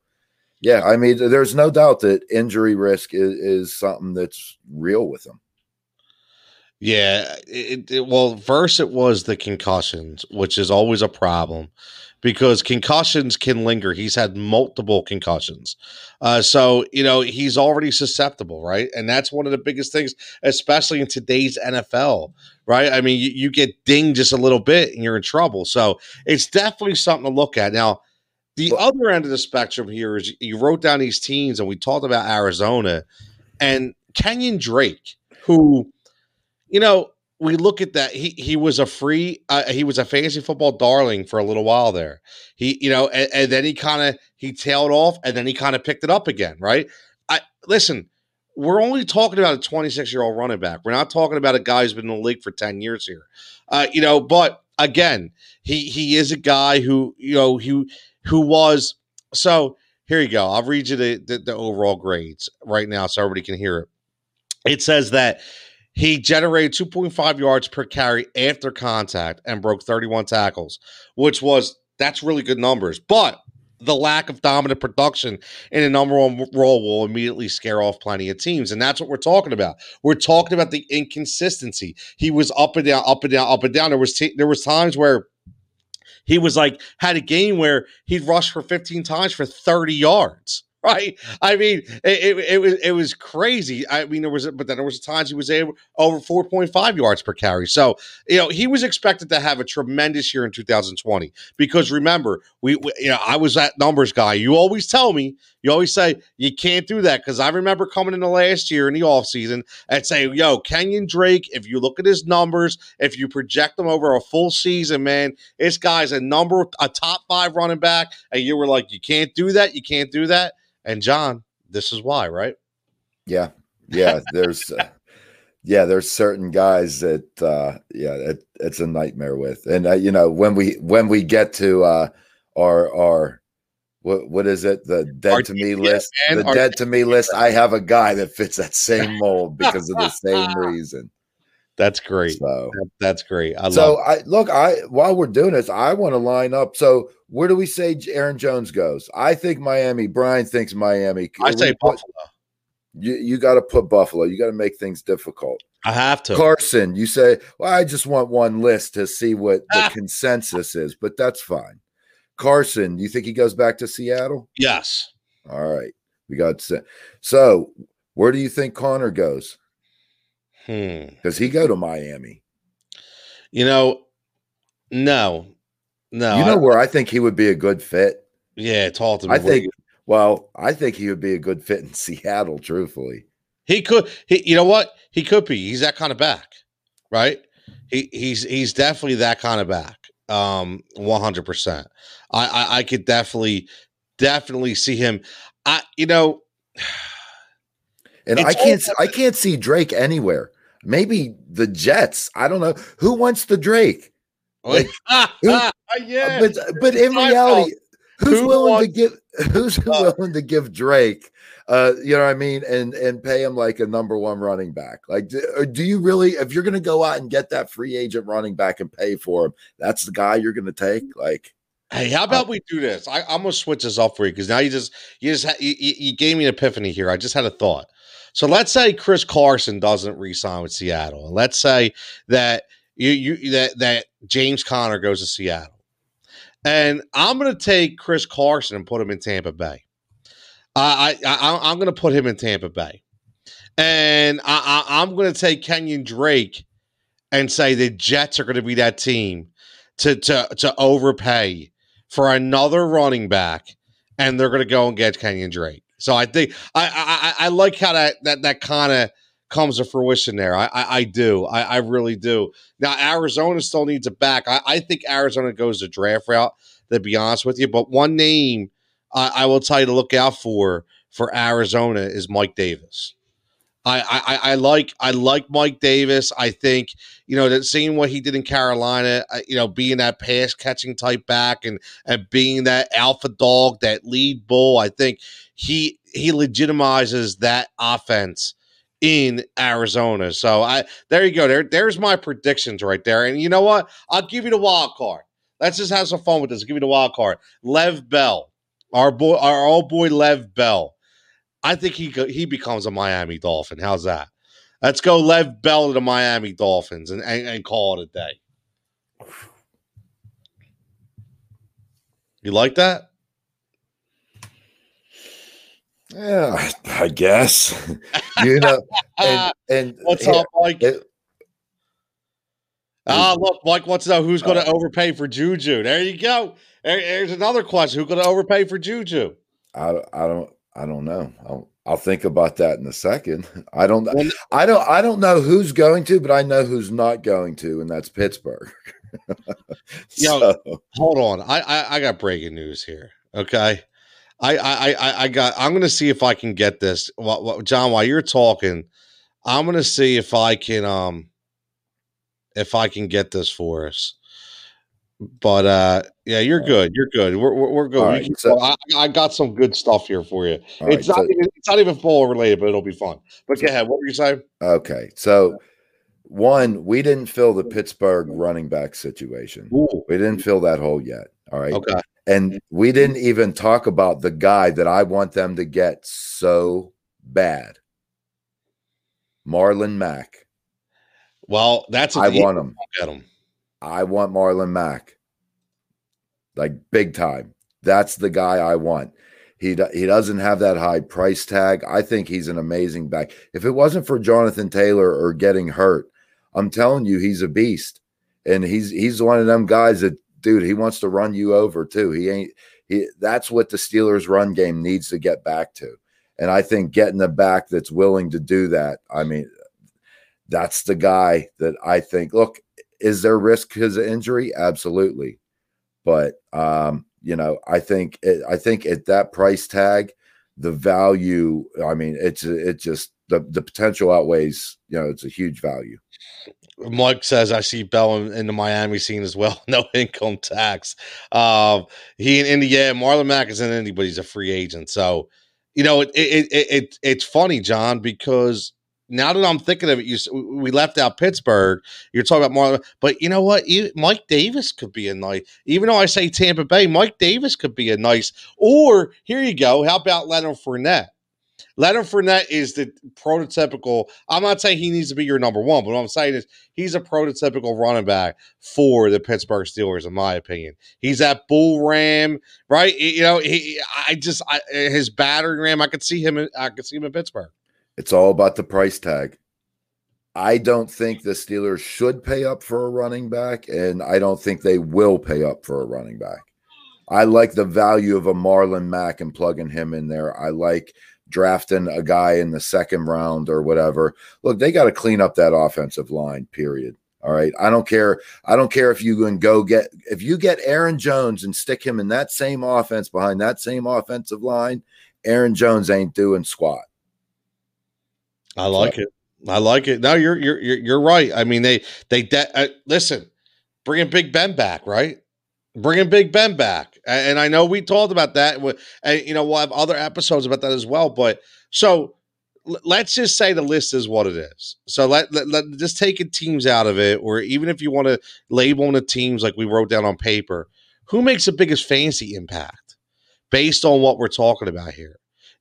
yeah, I mean, there's no doubt that injury risk is, is something that's real with him. Yeah, it, it, well, first it was the concussions, which is always a problem because concussions can linger. He's had multiple concussions. Uh, so, you know, he's already susceptible, right? And that's one of the biggest things, especially in today's NFL, right? I mean, you, you get dinged just a little bit and you're in trouble. So it's definitely something to look at. Now, the other end of the spectrum here is you wrote down these teams and we talked about Arizona and Kenyon Drake, who, you know, we look at that. He he was a free. Uh, he was a fantasy football darling for a little while there. He you know, and, and then he kind of he tailed off, and then he kind of picked it up again. Right. I listen. We're only talking about a 26 year old running back. We're not talking about a guy who's been in the league for 10 years here. Uh, you know, but again, he he is a guy who you know who who was so. Here you go. I'll read you the, the, the overall grades right now so everybody can hear it. It says that he generated 2.5 yards per carry after contact and broke 31 tackles, which was that's really good numbers. But the lack of dominant production in a number one role will immediately scare off plenty of teams. And that's what we're talking about. We're talking about the inconsistency. He was up and down, up and down, up and down. There was t- there was times where he was like had a game where he'd rush for 15 times for 30 yards right? I mean, it, it, it, was it was crazy. I mean, there was, but then there was times he was able over four point five yards per carry. So you know, he was expected to have a tremendous year in 2020 because remember, we, we you know, I was that numbers guy. You always tell me, you always say you can't do that because I remember coming in the last year in the off season and say, "Yo, Kenyon Drake, if you look at his numbers, if you project them over a full season, man, this guy's a number a top five running back." And you were like, "You can't do that. You can't do that." And John, this is why, right? Yeah, yeah. There's, uh, yeah, there's certain guys that, uh, yeah, it, it's a nightmare with. And uh, you know, when we when we get to uh, our our what what is it? The dead to me list. The dead to me list. I have a guy that fits that same mold because of the same reason. That's great. So that's great. I so I look. I while we're doing this, I want to line up. So where do we say Aaron Jones goes? I think Miami. Brian thinks Miami. I say put, Buffalo. You you got to put Buffalo. You got to make things difficult. I have to. Carson, you say, well, I just want one list to see what the ah. consensus is, but that's fine. Carson, do you think he goes back to Seattle? Yes. All right. We got so. Where do you think Conner goes? Hmm. Does he go to Miami? You know, no, no. You know I, where I think he would be a good fit? Yeah, talk to me. I think. You, well, I think he would be a good fit in Seattle. Truthfully, he could. He, you know what? He could be. He's that kind of back, right? He, he's he's definitely that kind of back. Um, one hundred percent. I, I I could definitely definitely see him. I you know. And I can't all- I can't see Drake anywhere. Maybe the Jets. I don't know who wants the Drake. Like, who- yeah, but but in reality, who's Who willing wants- to give who's Uh, willing to give Drake uh you know what I mean and and pay him like a number one running back like do, do you really if you're going to go out and get that free agent running back and pay for him that's the guy you're going to take like Hey, how about we do this? I, I'm gonna switch this up for you because now you just you just ha- you, you you gave me an epiphany here. I just had a thought. So let's say Chris Carson doesn't re-sign with Seattle, and let's say that you you that that James Conner goes to Seattle, and I'm gonna take Chris Carson and put him in Tampa Bay. I I, I'm gonna put him in Tampa Bay, and I, I I'm gonna take Kenyon Drake and say the Jets are gonna be that team to to to overpay for another running back, and they're going to go and get Kenyon Drake. So I think I I, I I like how that that that kind of comes to fruition there. I I, I do. I, I really do. Now Arizona still needs a back. I, I think Arizona goes the draft route. To be honest with you, but one name I, I will tell you to look out for for Arizona is Mike Davis. I, I I like I like Mike Davis. I think you know that seeing what he did in Carolina, uh, you know, being that pass catching type back and and being that alpha dog, that lead bull. I think he he legitimizes that offense in Arizona. So I there you go. There there's my predictions right there. And you know what? I'll give you the wild card. Let's just have some fun with this. Give you the wild card. Lev Bell, our boy, our old boy Lev Bell. I think he he becomes a Miami Dolphin. How's that? Let's go Lev Bell to the Miami Dolphins and, and, and call it a day. You like that? yeah I guess you know and, and What's yeah, up, Mike? it- Ah, look, Mike wants to know who's going to overpay for Juju. There you go. There- there's another question: going to overpay for Juju? I, I don't I don't know. I'll I'll think about that in a second. I don't Well, I don't I don't know who's going to, but I know who's not going to, and that's Pittsburgh. Yo, Hold on, I, I I got breaking news here. Okay, I I I, I got. I'm going to see if I can get this. John? While you're talking, I'm going to see if I can um if I can get this for us. But uh yeah, you're good. You're good. We're we're, we're good. Right, so- I, I got some good stuff here for you. all right, it's not so- even, it's not even football related, but it'll be fun. But go ahead. What were you saying? okay. So one, we didn't fill the Pittsburgh running back situation. Ooh, We didn't fill that hole yet. All right. okay. And we didn't even talk about the guy that I want them to get so bad. Marlon Mack. Well, that's I want him. get him. I want Marlon Mack. Like big time. That's the guy I want. He he doesn't have that high price tag. I think he's an amazing back. If it wasn't for Jonathan Taylor or getting hurt, I'm telling you he's a beast. And he's he's one of them guys that dude, he wants to run you over too. He ain't he that's what the Steelers run game needs to get back to. And I think getting a back that's willing to do that, I mean, that's the guy that I think look, is there risk because of injury? Absolutely. But um, you know, I think it, I think at that price tag, the value, I mean, it's it just the the potential outweighs, you know, it's a huge value. Mike says I see Bell in, in the Miami scene as well. No income tax. Um, he in Indy, yeah, Marlon Mack is in Indy, but he's a free agent. So, you know, it it, it, it it's funny, John, because now that I'm thinking of it, you we left out Pittsburgh. You're talking about Marlon, but you know what? Mike Davis could be a nice. Even though I say Tampa Bay, Mike Davis could be a nice. Or here you go. How about Leonard Fournette? Leonard Fournette is the prototypical. I'm not saying he needs to be your number one, but what I'm saying is he's a prototypical running back for the Pittsburgh Steelers, in my opinion. He's that bull ram, right? You know, he. I just I, his battering ram. I could see him. I could see him in Pittsburgh. It's all about the price tag. I don't think the Steelers should pay up for a running back, and I don't think they will pay up for a running back. I like the value of a Marlon Mack and plugging him in there. I like drafting a guy in the second round or whatever. Look, they got to clean up that offensive line, period. All right. I don't care. I don't care if you can go get if you get Aaron Jones and stick him in that same offense behind that same offensive line, Aaron Jones ain't doing squat. I like it. I like it. No, you're you're you're, you're right. I mean, they they de- uh, listen, bringing Big Ben back, right? Bringing Big Ben back, A- and I know we talked about that. and And you know, we'll have other episodes about that as well. But so let's just say the list is what it is. So let, let, let just taking teams out of it, or even if you want to label the teams like we wrote down on paper, who makes the biggest fantasy impact based on what we're talking about here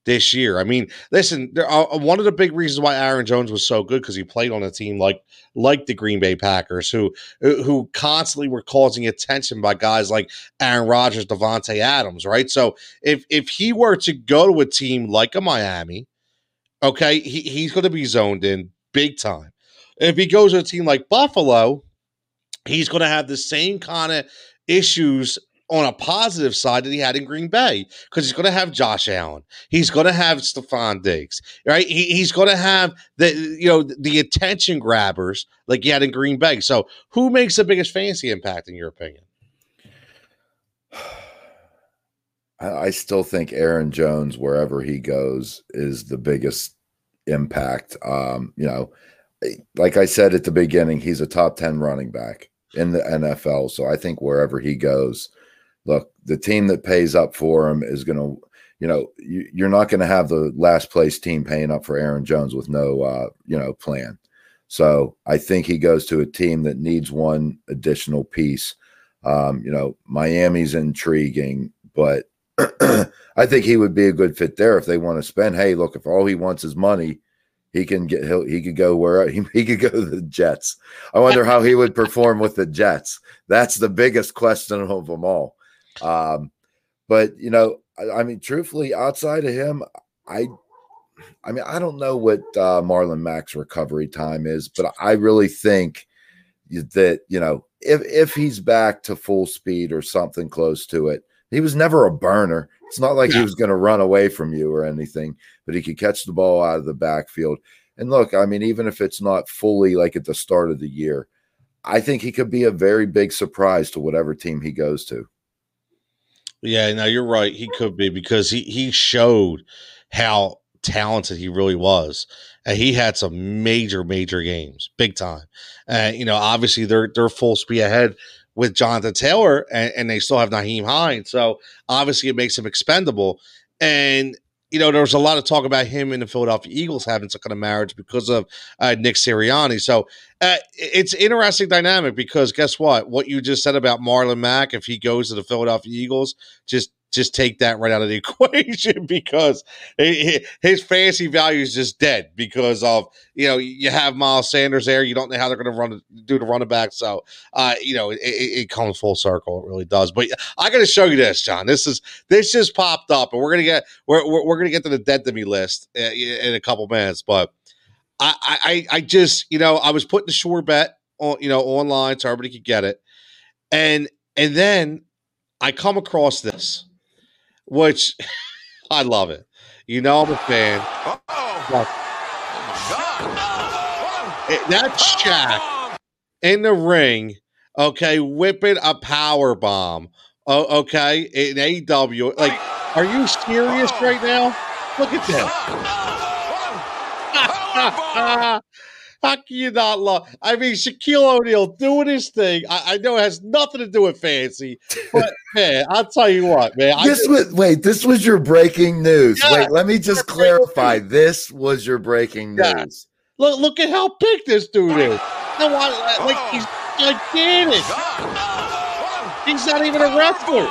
this year? I mean, listen, there are, uh, one of the big reasons why Aaron Jones was so good because he played on a team like like the Green Bay Packers, who who constantly were causing attention by guys like Aaron Rodgers, Davante Adams, right? So if if he were to go to a team like a Miami, okay, he, he's going to be zoned in big time. If he goes to a team like Buffalo, he's going to have the same kind of issues on a positive side that he had in Green Bay because he's going to have Josh Allen. He's going to have Stefon Diggs, right? He, he's going to have the you know the attention grabbers like he had in Green Bay. So, who makes the biggest fantasy impact in your opinion? I, I still think Aaron Jones, wherever he goes, is the biggest impact. Um, you know, like I said at the beginning, he's a top 10 running back in the NFL. So I think wherever he goes, look, the team that pays up for him is going to, you know, you, you're not going to have the last place team paying up for Aaron Jones with no, uh, you know, plan. So I think he goes to a team that needs one additional piece. Um, you know, Miami's intriguing, but I think he would be a good fit there if they want to spend. Hey, look, if all he wants is money, he can get he'll, he could go where he, he could go to the Jets. I wonder how he would perform with the Jets. That's the biggest question of them all. Um, but you know, I, I mean, truthfully, outside of him, I I mean, I don't know what uh, Marlon Mack's recovery time is, but I really think that you know if if he's back to full speed or something close to it, he was never a burner. It's not like he was going to run away from you or anything, but he could catch the ball out of the backfield. And look, I mean, even if it's not fully like at the start of the year, I think he could be a very big surprise to whatever team he goes to. Yeah, no, you're right. He could be because he he showed how talented he really was, and he had some major major games, big time. And you know, obviously they're they're full speed ahead with Jonathan Taylor, and, and they still have Nyheim Hines. So obviously it makes him expendable. And you know, there was a lot of talk about him and the Philadelphia Eagles having some kind of marriage because of uh, Nick Sirianni. So uh, it's interesting dynamic because guess what? What you just said about Marlon Mack, if he goes to the Philadelphia Eagles, just just take that right out of the equation because his fantasy value is just dead because of you know you have Miles Sanders there. You don't know how they're going to run do the running back. So uh, you know it, it, it comes full circle. It really does. But I got to show you this, John. This is this just popped up, and we're gonna get we're we're, we're gonna get to the dead to me list uh, in a couple minutes, but. I, I I just you know I was putting the sure bet on you know online so everybody could get it, and and then I come across this, which I love it. You know I'm a fan. It- that's Shaq in the ring, okay, whipping a power bomb. Oh, okay, in AEW. Like, are you serious right now? Look at this. How can you not love? I mean, Shaquille O'Neal doing his thing. I, I know it has nothing to do with fancy, but man, I'll tell you what, man. This just- was wait, this was your breaking news. Yeah, wait, let me just your breaking clarify. This was your breaking Yeah. news. look, look at how big this dude is. No, I, like oh. he's gigantic. He's not even a wrestler.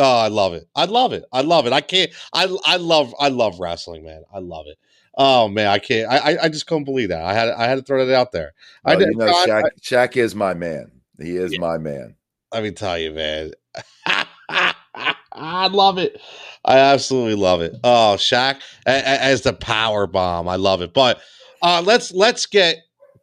Oh, I love it. I love it. I love it. I can't. I I love. I love wrestling, man. I love it. Oh man, I can't. I I, I just couldn't believe that. I had I had to throw that out there. I Oh, did. you know, John, Shaq, Shaq is my man. He is Yeah. my man. Let me tell you, man. I love it. I absolutely love it. Oh, Shaq as the power bomb. I love it. But uh, let's let's get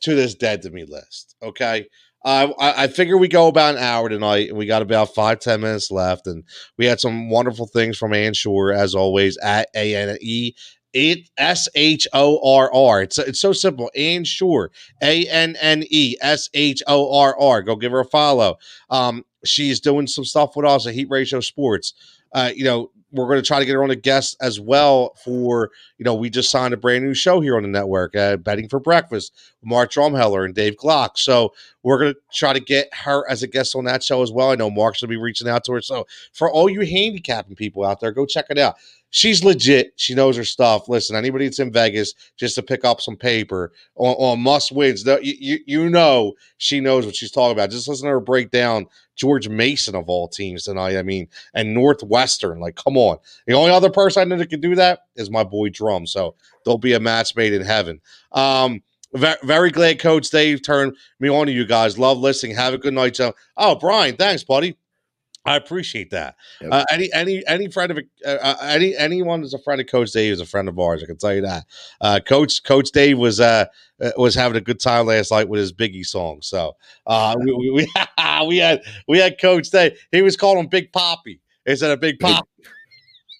to this dead to me list. Okay. Uh, I, I figure we go about an hour tonight, and we got about five ten minutes left, and we had some wonderful things from Ann Shorr as always at A N E it S H O R R. It's it's so simple. Ann Shorr, A N N E S H O R R. Go give her a follow. Um, she's doing some stuff with us at Heat Ratio Sports. Uh, you know, we're going to try to get her on a guest as well for you know we just signed a brand new show here on the network uh, betting for breakfast mark drumheller and dave glock so we're going to try to get her as a guest on that show as well i know mark's going to be reaching out to her so for all you handicapping people out there go check it out she's legit she knows her stuff listen anybody that's in vegas just to pick up some paper on, on must wins you, you, you know she knows what she's talking about just listen to her break down george mason of all teams tonight i mean and northwestern like come on the only other person I know that can do that is my boy Drum. So there'll be a match made in heaven. Um, very glad Coach Dave turned me on to you guys. Love listening. Have a good night, Joe. Oh, Brian, thanks, buddy. I appreciate that. Yep. Uh, any any any friend of uh, uh, any anyone who's a friend of Coach Dave is a friend of ours. I can tell you that. Uh, Coach Coach Dave was uh uh, was having a good time last night with his Biggie song. So uh, we, we, we we had we had Coach Dave. He was calling him Big Poppy instead of Big Big- Pop.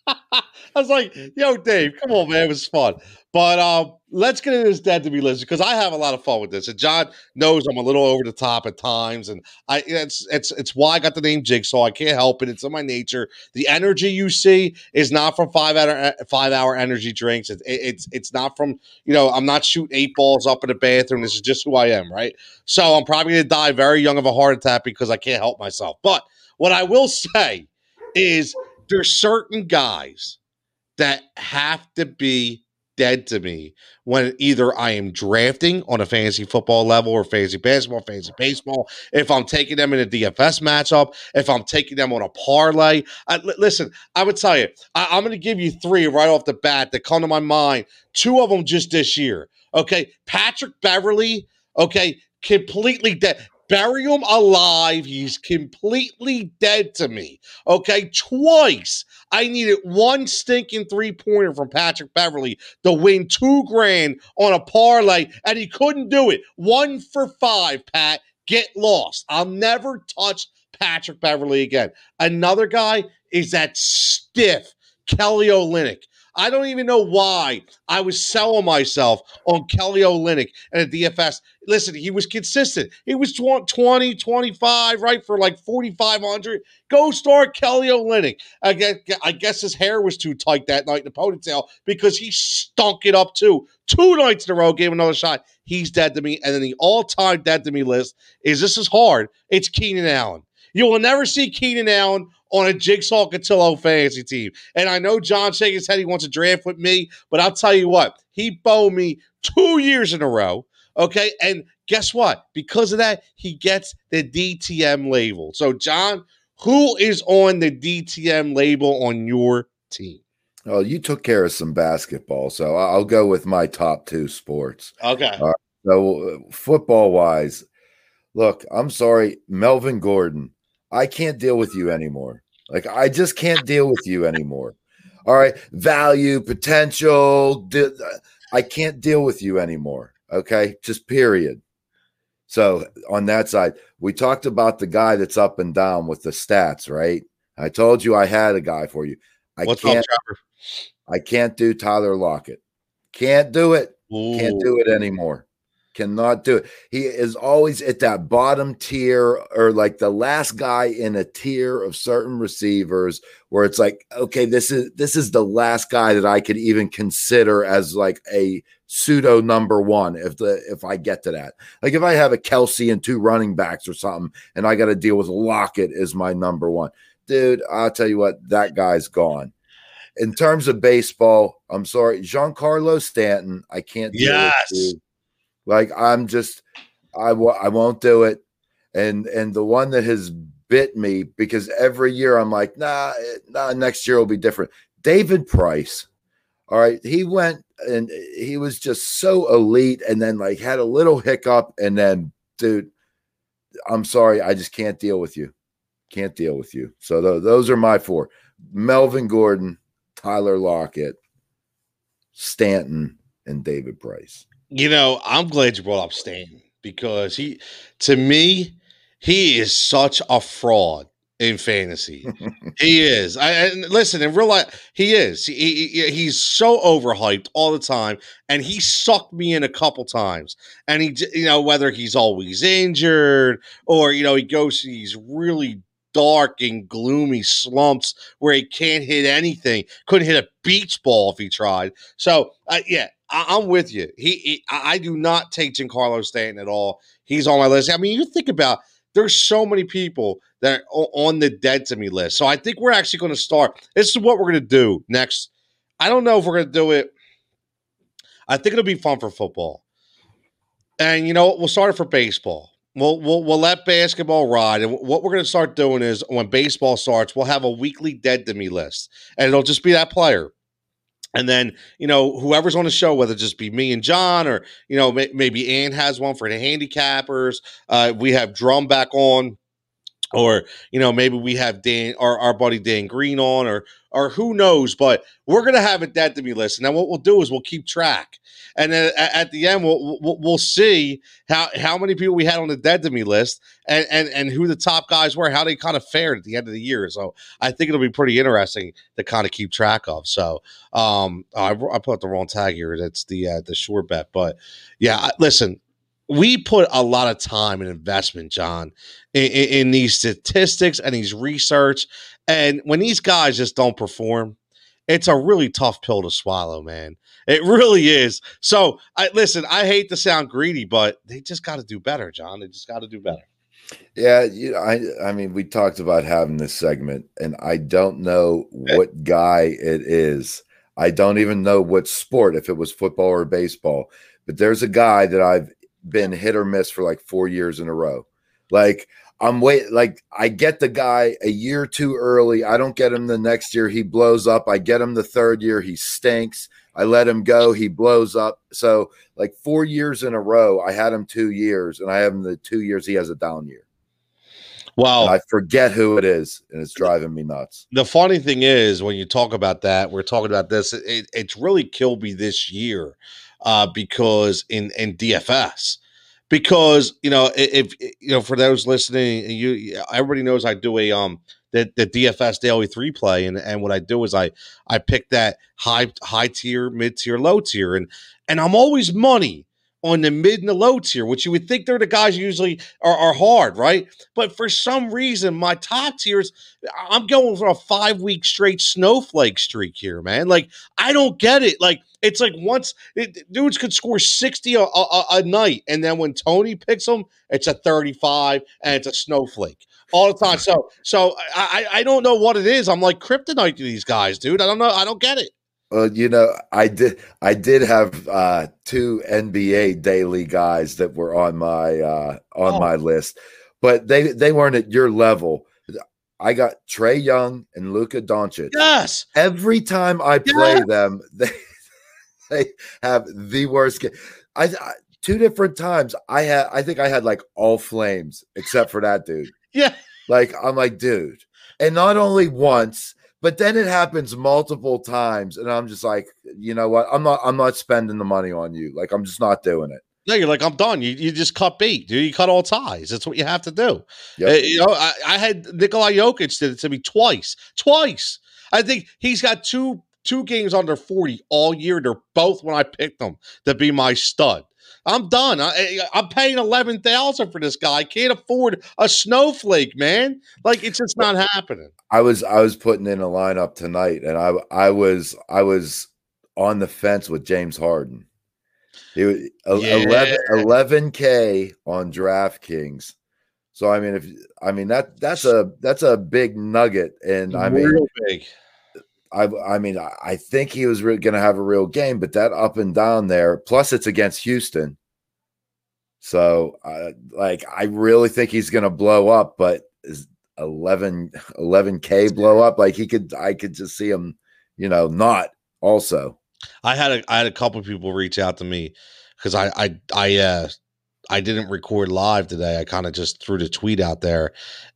I was like, yo, Dave, come on, man. It was fun. But um, let's get into this dead to be list because I have a lot of fun with this. And John knows I'm a little over the top at times. And I it's it's it's why I got the name Jigsaw. I can't help it. It's in my nature. The energy you see is not from five hour five hour energy drinks. It's it's it's not from, you know, I'm not shooting eight balls up in the bathroom. This is just who I am, right? So I'm probably gonna die very young of a heart attack because I can't help myself. But what I will say is there's certain guys that have to be dead to me when either I am drafting on a fantasy football level or fantasy basketball, fantasy baseball, if I'm taking them in a DFS matchup, if I'm taking them on a parlay. I, li- listen, I would tell you, I, I'm going to give you three right off the bat that come to my mind. Two of them just this year. Okay. Patrick Beverley, okay, completely dead. Bury him alive. He's completely dead to me. Okay. Twice I needed one stinking three pointer from Patrick Beverley to win two grand on a parlay, and he couldn't do it. One for five, Pat. Get lost. I'll never touch Patrick Beverley again. Another guy is that stiff Kelly Olynyk. I don't even know why I was selling myself on Kelly Olynyk and a DFS. Listen, he was consistent. He was tw- 20, 25, right, for like 4,500. Go start Kelly Olynyk. I guess, I guess his hair was too tight that night in the ponytail because he stunk it up too. Two nights in a row, gave another shot. He's dead to me. And then the all time dead to me list is this is hard. It's Keenan Allen. You will never see Keenan Allen on a Jigsaw Cotillo fantasy team. And I know John shaking his head, he wants to draft with me, but I'll tell you what, he bowed me two years in a row. Okay. And guess what? Because of that, he gets the DTM label. So, John, who is on the DTM label on your team? Oh, you took care of some basketball, so I'll go with my top two sports. Okay. So, uh, football wise, look, I'm sorry, Melvin Gordon. I can't deal with you anymore. Like, I just can't deal with you anymore. All right, value, potential. di- I can't deal with you anymore. Okay, just period. So, on that side, we talked about the guy that's up and down with the stats, right? I told you I had a guy for you. I What's can't. up, I can't do Tyler Lockett. Can't do it. Can't do it anymore. Cannot do it. He is always at that bottom tier or like the last guy in a tier of certain receivers where it's like, okay, this is this is the last guy that I could even consider as like a pseudo number one if the if I get to that. Like if I have a Kelce and two running backs or something, and I got to deal with Lockett as my number one. Dude, I'll tell you what, that guy's gone. In terms of baseball, I'm sorry, Giancarlo Stanton. I can't. Yes. Like I'm just, I w- I won't do it. And and the one that has bit me because every year I'm like, nah, eh, nah, next year will be different. David Price. All right, he went and he was just so elite, and then like had a little hiccup, and then dude, I'm sorry, I just can't deal with you. Can't deal with you. So tho- those are my four: Melvin Gordon, Tyler Lockett, Stanton, and David Price. You know, I'm glad you brought up Stan because he, to me, he is such a fraud. in fantasy. he is. I and listen in real life. He is. He, he- he's so overhyped all the time, and he sucked me in a couple times. And he, you know, whether he's always injured or you know he goes to these really dark and gloomy slumps where he can't hit anything. Couldn't hit a beach ball if he tried. So uh, yeah, I, I'm with you. He, he I I do not take Giancarlo Stanton at all. He's on my list. I mean, you think about there's so many people that are on the dead to me list. So I think we're actually going to start. This is what we're going to do next. I don't know if we're going to do it. I think it'll be fun for football. And you know, we'll start it for baseball. We'll, we'll, we'll let basketball ride. And what we're going to start doing is when baseball starts, we'll have a weekly dead to me list. And it'll just be that player. And then, you know, whoever's on the show, whether it just be me and John or, you know, may, maybe Ann has one for the handicappers. Uh, we have Drum back on, or, you know, maybe we have Dan, our, our buddy Dan Green on, or, or who knows. But we're going to have a dead to me list. And then what we'll do is we'll keep track. And then at, at the end, we'll, we'll, we'll see how, how many people we had on the dead to me list and, and, and who the top guys were, how they kind of fared at the end of the year. So I think it'll be pretty interesting to kind of keep track of. So, um, I, I put the wrong tag here. That's the uh, the sure bet, but yeah, listen, we put a lot of time and investment, John, in, in, in these statistics and these research, and when these guys just don't perform, it's a really tough pill to swallow, man. It really is. So, I listen. I hate to sound greedy, but they just got to do better, John. They just got to do better. Yeah, you know, I I mean, we talked about having this segment, and I don't know eh. what guy it is. I don't even know what sport, if it was football or baseball. But there's a guy that I've been hit or miss for like four years in a row. Like I'm wait, like I get the guy a year too early. I don't get him the next year. He blows up. I get him the third year. He stinks. I let him go. He blows up. So like four years in a row, I had him two years, and I have him the two years he has a down year. Well, And I forget who it is, and it's driving me nuts. the funny thing is when you talk about that we're talking about this it, it's really killed me this year uh because in in dfs because you know if you know for those listening you everybody knows i do a um the, the dfs daily three play and and what i do is i i pick that high high tier mid tier low tier and and i'm always money on the mid and the low tier which you would think they're the guys usually are, are hard right but for some reason my top tiers I'm going for a five week straight snowflake streak here, man. Like, I don't get it. Like, it's like once it, dudes could score 60 a, a, a night, and then when Tony picks them, it's a 35 and it's a snowflake all the time. So, so I, I don't know what it is. I'm like kryptonite to these guys, dude. I don't know. I don't get it. Well, you know, I did. I did have uh, two NBA daily guys that were on my uh, on Oh. my list, but they they weren't at your level. I got Trae Young and Luka Doncic. Yes. Every time I play Yes. them, they they have the worst. Game. I, I two different times. I had. I think I had like all flames except for that dude. Yeah. Like I'm like, dude, and not only once, but then it happens multiple times, and I'm just like, you know what? I'm not. I'm not spending the money on you. Like I'm just not doing it. No, you're like, I'm done. You, you just cut bait, dude. You cut all ties. That's what you have to do. Yep. Uh, you know, I, I had Nikolai Jokic did it to me twice. Twice. I think he's got two two games under 40 all year. They're both when I picked them to be my stud. I'm done. I, I'm paying eleven thousand for this guy. I can't afford a snowflake, man. Like it's just not happening. I was I was putting in a lineup tonight, and I I was I was on the fence with James Harden. He was Yeah. 11 11 k on DraftKings. So I mean, if I mean that that's a that's a big nugget, and I mean real big. I I mean I- I think he was going to have a real game, but that up and down there, plus it's against Houston. So uh, like I really think he's going to blow up, but is 11 11k blow up like he could I could just see him, you know, not also. I had a I had a couple people reach out to me because I I I uh I didn't record live today. I kind of just threw the tweet out there,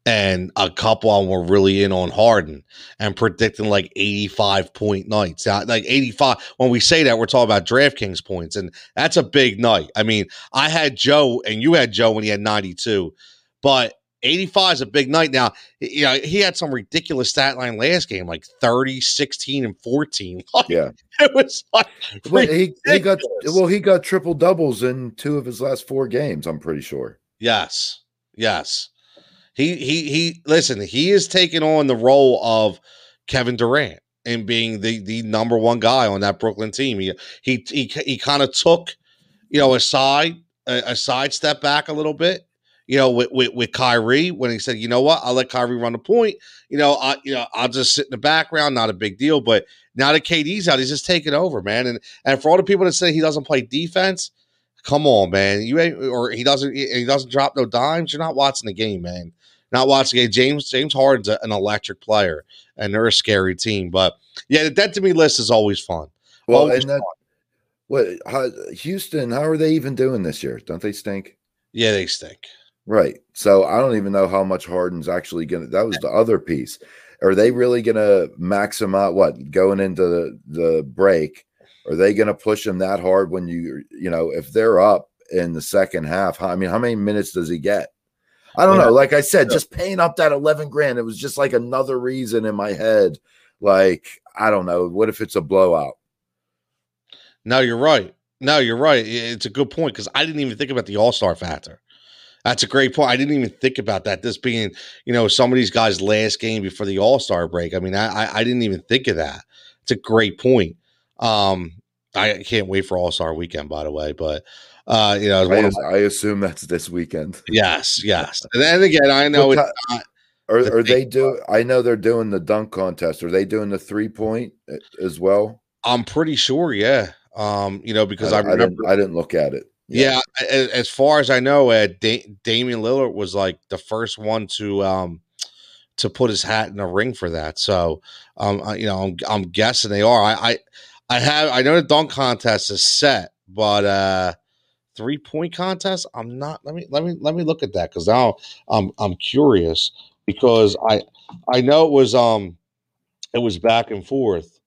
and a couple of them were really in on Harden and predicting like eighty five point nights. Now, Like eighty five. When we say that, we're talking about DraftKings points, and that's a big night. I mean, I had Joe, and you had Joe when he had ninety two, but 85 is a big night. Now, you know, he had some ridiculous stat line last game, like 30, 16, and 14. Like, Yeah. It was like Well, he, he got well, he got triple doubles in two of his last four games. I'm pretty sure. Yes. Yes. He he he listen, he is taking on the role of Kevin Durant and being the the number one guy on that Brooklyn team. He he he, he kind of took, you know, a side a, a side step back a little bit. You know, with, with with Kyrie when he said, "You know what? I'll let Kyrie run the point. You know, I you know I'll just sit in the background. Not a big deal." But now that KD's out, he's just taking over, man. And and for all the people that say he doesn't play defense, come on, man. You ain't or he doesn't he doesn't drop no dimes. You're not watching the game, man. Not watching the game. James James Harden's a- an electric player, and they're a scary team. But yeah, the dead to me list is always fun. Well, Always and that what how, Houston, how are they even doing this year? Don't they stink? Yeah, they stink. Right. So I don't even know how much Harden's actually gonna. That was the other piece. Are they really gonna max him out? What going into the the break? Are they gonna push him that hard when you you know if they're up in the second half? How, I mean, how many minutes does he get? I don't Yeah. know. Like I said, just paying up that eleven grand, it was just like another reason in my head. Like I don't know. What if it's a blowout? No, you're right. No, you're right. It's a good point because I didn't even think about the All Star factor. That's a great point. I didn't even think about that. This being, you know, some of these guys' last game before the All Star break. I mean, I, I I didn't even think of that. It's a great point. Um, I can't wait for All Star Weekend, by the way. But uh, you know, I, one of as- my- I assume that's this weekend. yes, yes. And then again, I know it's not. Are, the are they do? I know they're doing the dunk contest. Are they doing the three point uh, as well? I'm pretty sure, yeah. Um, you know, because I, I, remember didn't, I didn't look at it. Yeah, a- as far as I know, uh, da- Damian Lillard was like the first one to um to put his hat in the ring for that. So, um, I- you know, I'm, I'm guessing they are. I, I, I have, I know the dunk contest is set, but uh three point contest, I'm not. Let me, let me, let me look at that because now I'm, I'm curious because I, I know it was, um, it was back and forth.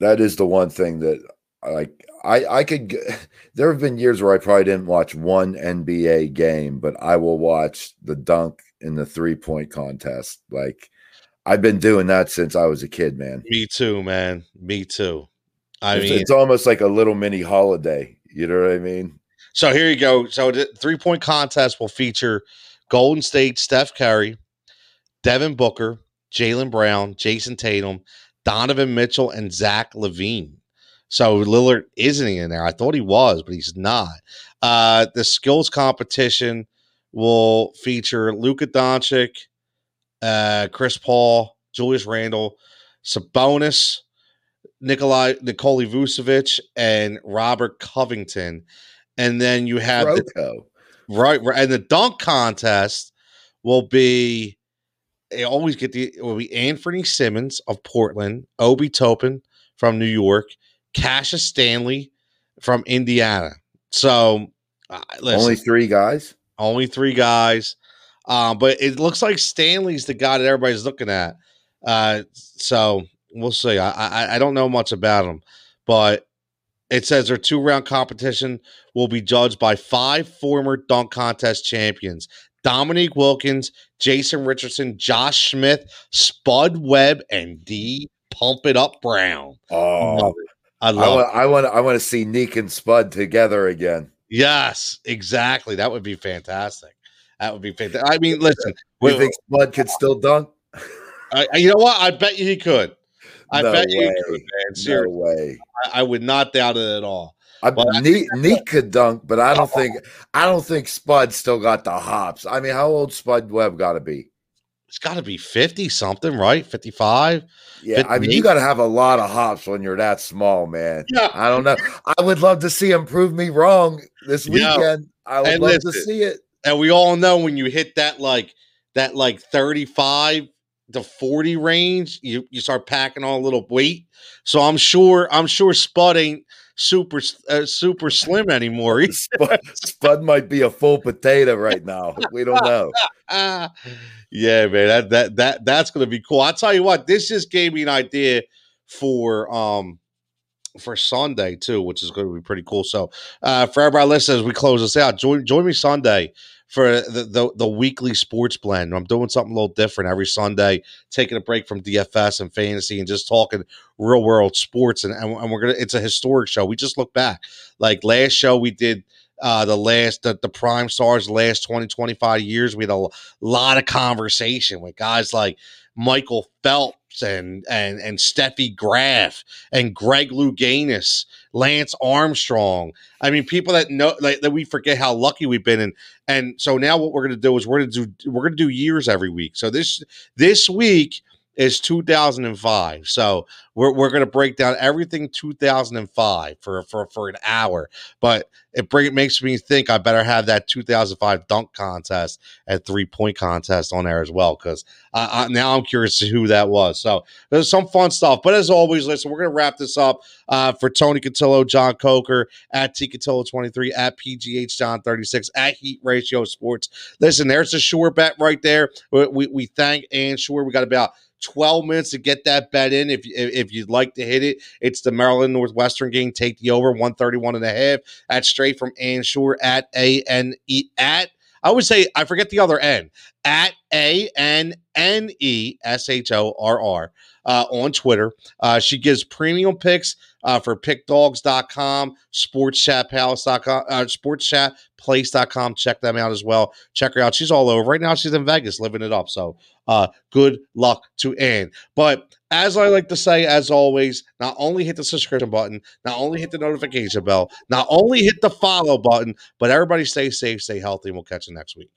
that is the one thing that I like. I I could. There have been years where I probably didn't watch one NBA game, but I will watch the dunk in the three point contest. Like I've been doing that since I was a kid, man. Me too, man. Me too. I it's, mean, it's almost like a little mini holiday. You know what I mean? So here you go. So the three point contest will feature Golden State, Steph Curry, Devin Booker, Jaylen Brown, Jayson Tatum, Donovan Mitchell, and Zach LaVine. So Lillard isn't in there. I thought he was, but he's not. Uh, the skills competition will feature Luka Doncic, uh, Chris Paul, Julius Randle, Sabonis, Nikolai Nikola Vucevic, and Robert Covington. And then you have the Right, right. And the dunk contest will be they always get the it will be Anthony Simons of Portland, Obi Toppin from New York, Cassius Stanley from Indiana. So uh, listen, Only three guys. only three guys. Um, but it looks like Stanley's the guy that everybody's looking at. Uh, so we'll see. I, I I don't know much about him, but it says their two round competition will be judged by five former dunk contest champions: Dominique Wilkins, Jason Richardson, Josh Smith, Spud Webb, and Dee Pump It Up Brown. Oh, Love it. I love. want, I want, I want to see Neek and Spud together again. Yes, exactly. That would be fantastic. That would be fantastic. I mean, listen. You we- think Spud could still dunk? I, you know what? I bet you he could. I No bet you could, man. No way. I, I would not doubt it at all. I, I Neek, Neek could dunk, but I don't think I don't think Spud still got the hops. I mean, how old Spud Webb got to be? It's got to be fifty something, right? Fifty-five. Yeah, I mean, you got to have a lot of hops when you're that small, man. Yeah. I don't know. I would love to see him prove me wrong this Yeah. weekend. I would And love to see it. And we all know when you hit that like that like thirty-five to forty range, you you start packing on a little weight. So I'm sure I'm sure Spud ain't super uh, super slim anymore. Spud, Spud might be a full potato right now. We don't know. Ah, yeah, man, that that that that's gonna be cool. I'll tell you what, this just gave me an idea for um for Sunday too, which is going to be pretty cool. So, uh, for everybody listeners, we close this out. Join join me Sunday for the, the the weekly sports blend. I'm doing something a little different every Sunday, taking a break from DFS and fantasy and just talking real world sports. And, and, we're gonna. It's a historic show. We just look back. Like last show, we did uh, the last the, the prime stars last 20 25 years we had a lot of conversation with guys like michael phelps and and and steffi graf and greg louganis lance armstrong. I mean people that know like that we forget how lucky we've been. And and so now what we're going to do is we're going to do we're going to do years every week. So this this week is 2005 so we're, we're going to break down everything 2005 for for for an hour but it bring it makes me think I better have that 2005 dunk contest and three point contest on there as well because now I'm curious to who that was. So there's some fun stuff. But as always, listen, we're gonna wrap this up uh, for Tony Cotillo, John Coker at T Cotillo 23 at PGH John 36 at Heat Ratio Sports. Listen, there's a sure bet right there. We, we, we thank and Sure. We got about 12 minutes to get that bet in if, if, you'd like to hit it. It's the Maryland Northwestern game. Take the over 131 and a half. That's straight from Ann Shorr at A N E at I would say I forget the other N at A N N E S H O R R uh, on Twitter. Uh, she gives premium picks uh, for pickdogs.com, sportschatpalace.com, uh, sportschatplace.com. Check them out as well. Check her out. She's all over. Right now, she's in Vegas living it up. So uh, good luck to Ann. But as I like to say, as always, not only hit the subscription button, not only hit the notification bell, not only hit the follow button, but everybody stay safe, stay healthy, and we'll catch you next week.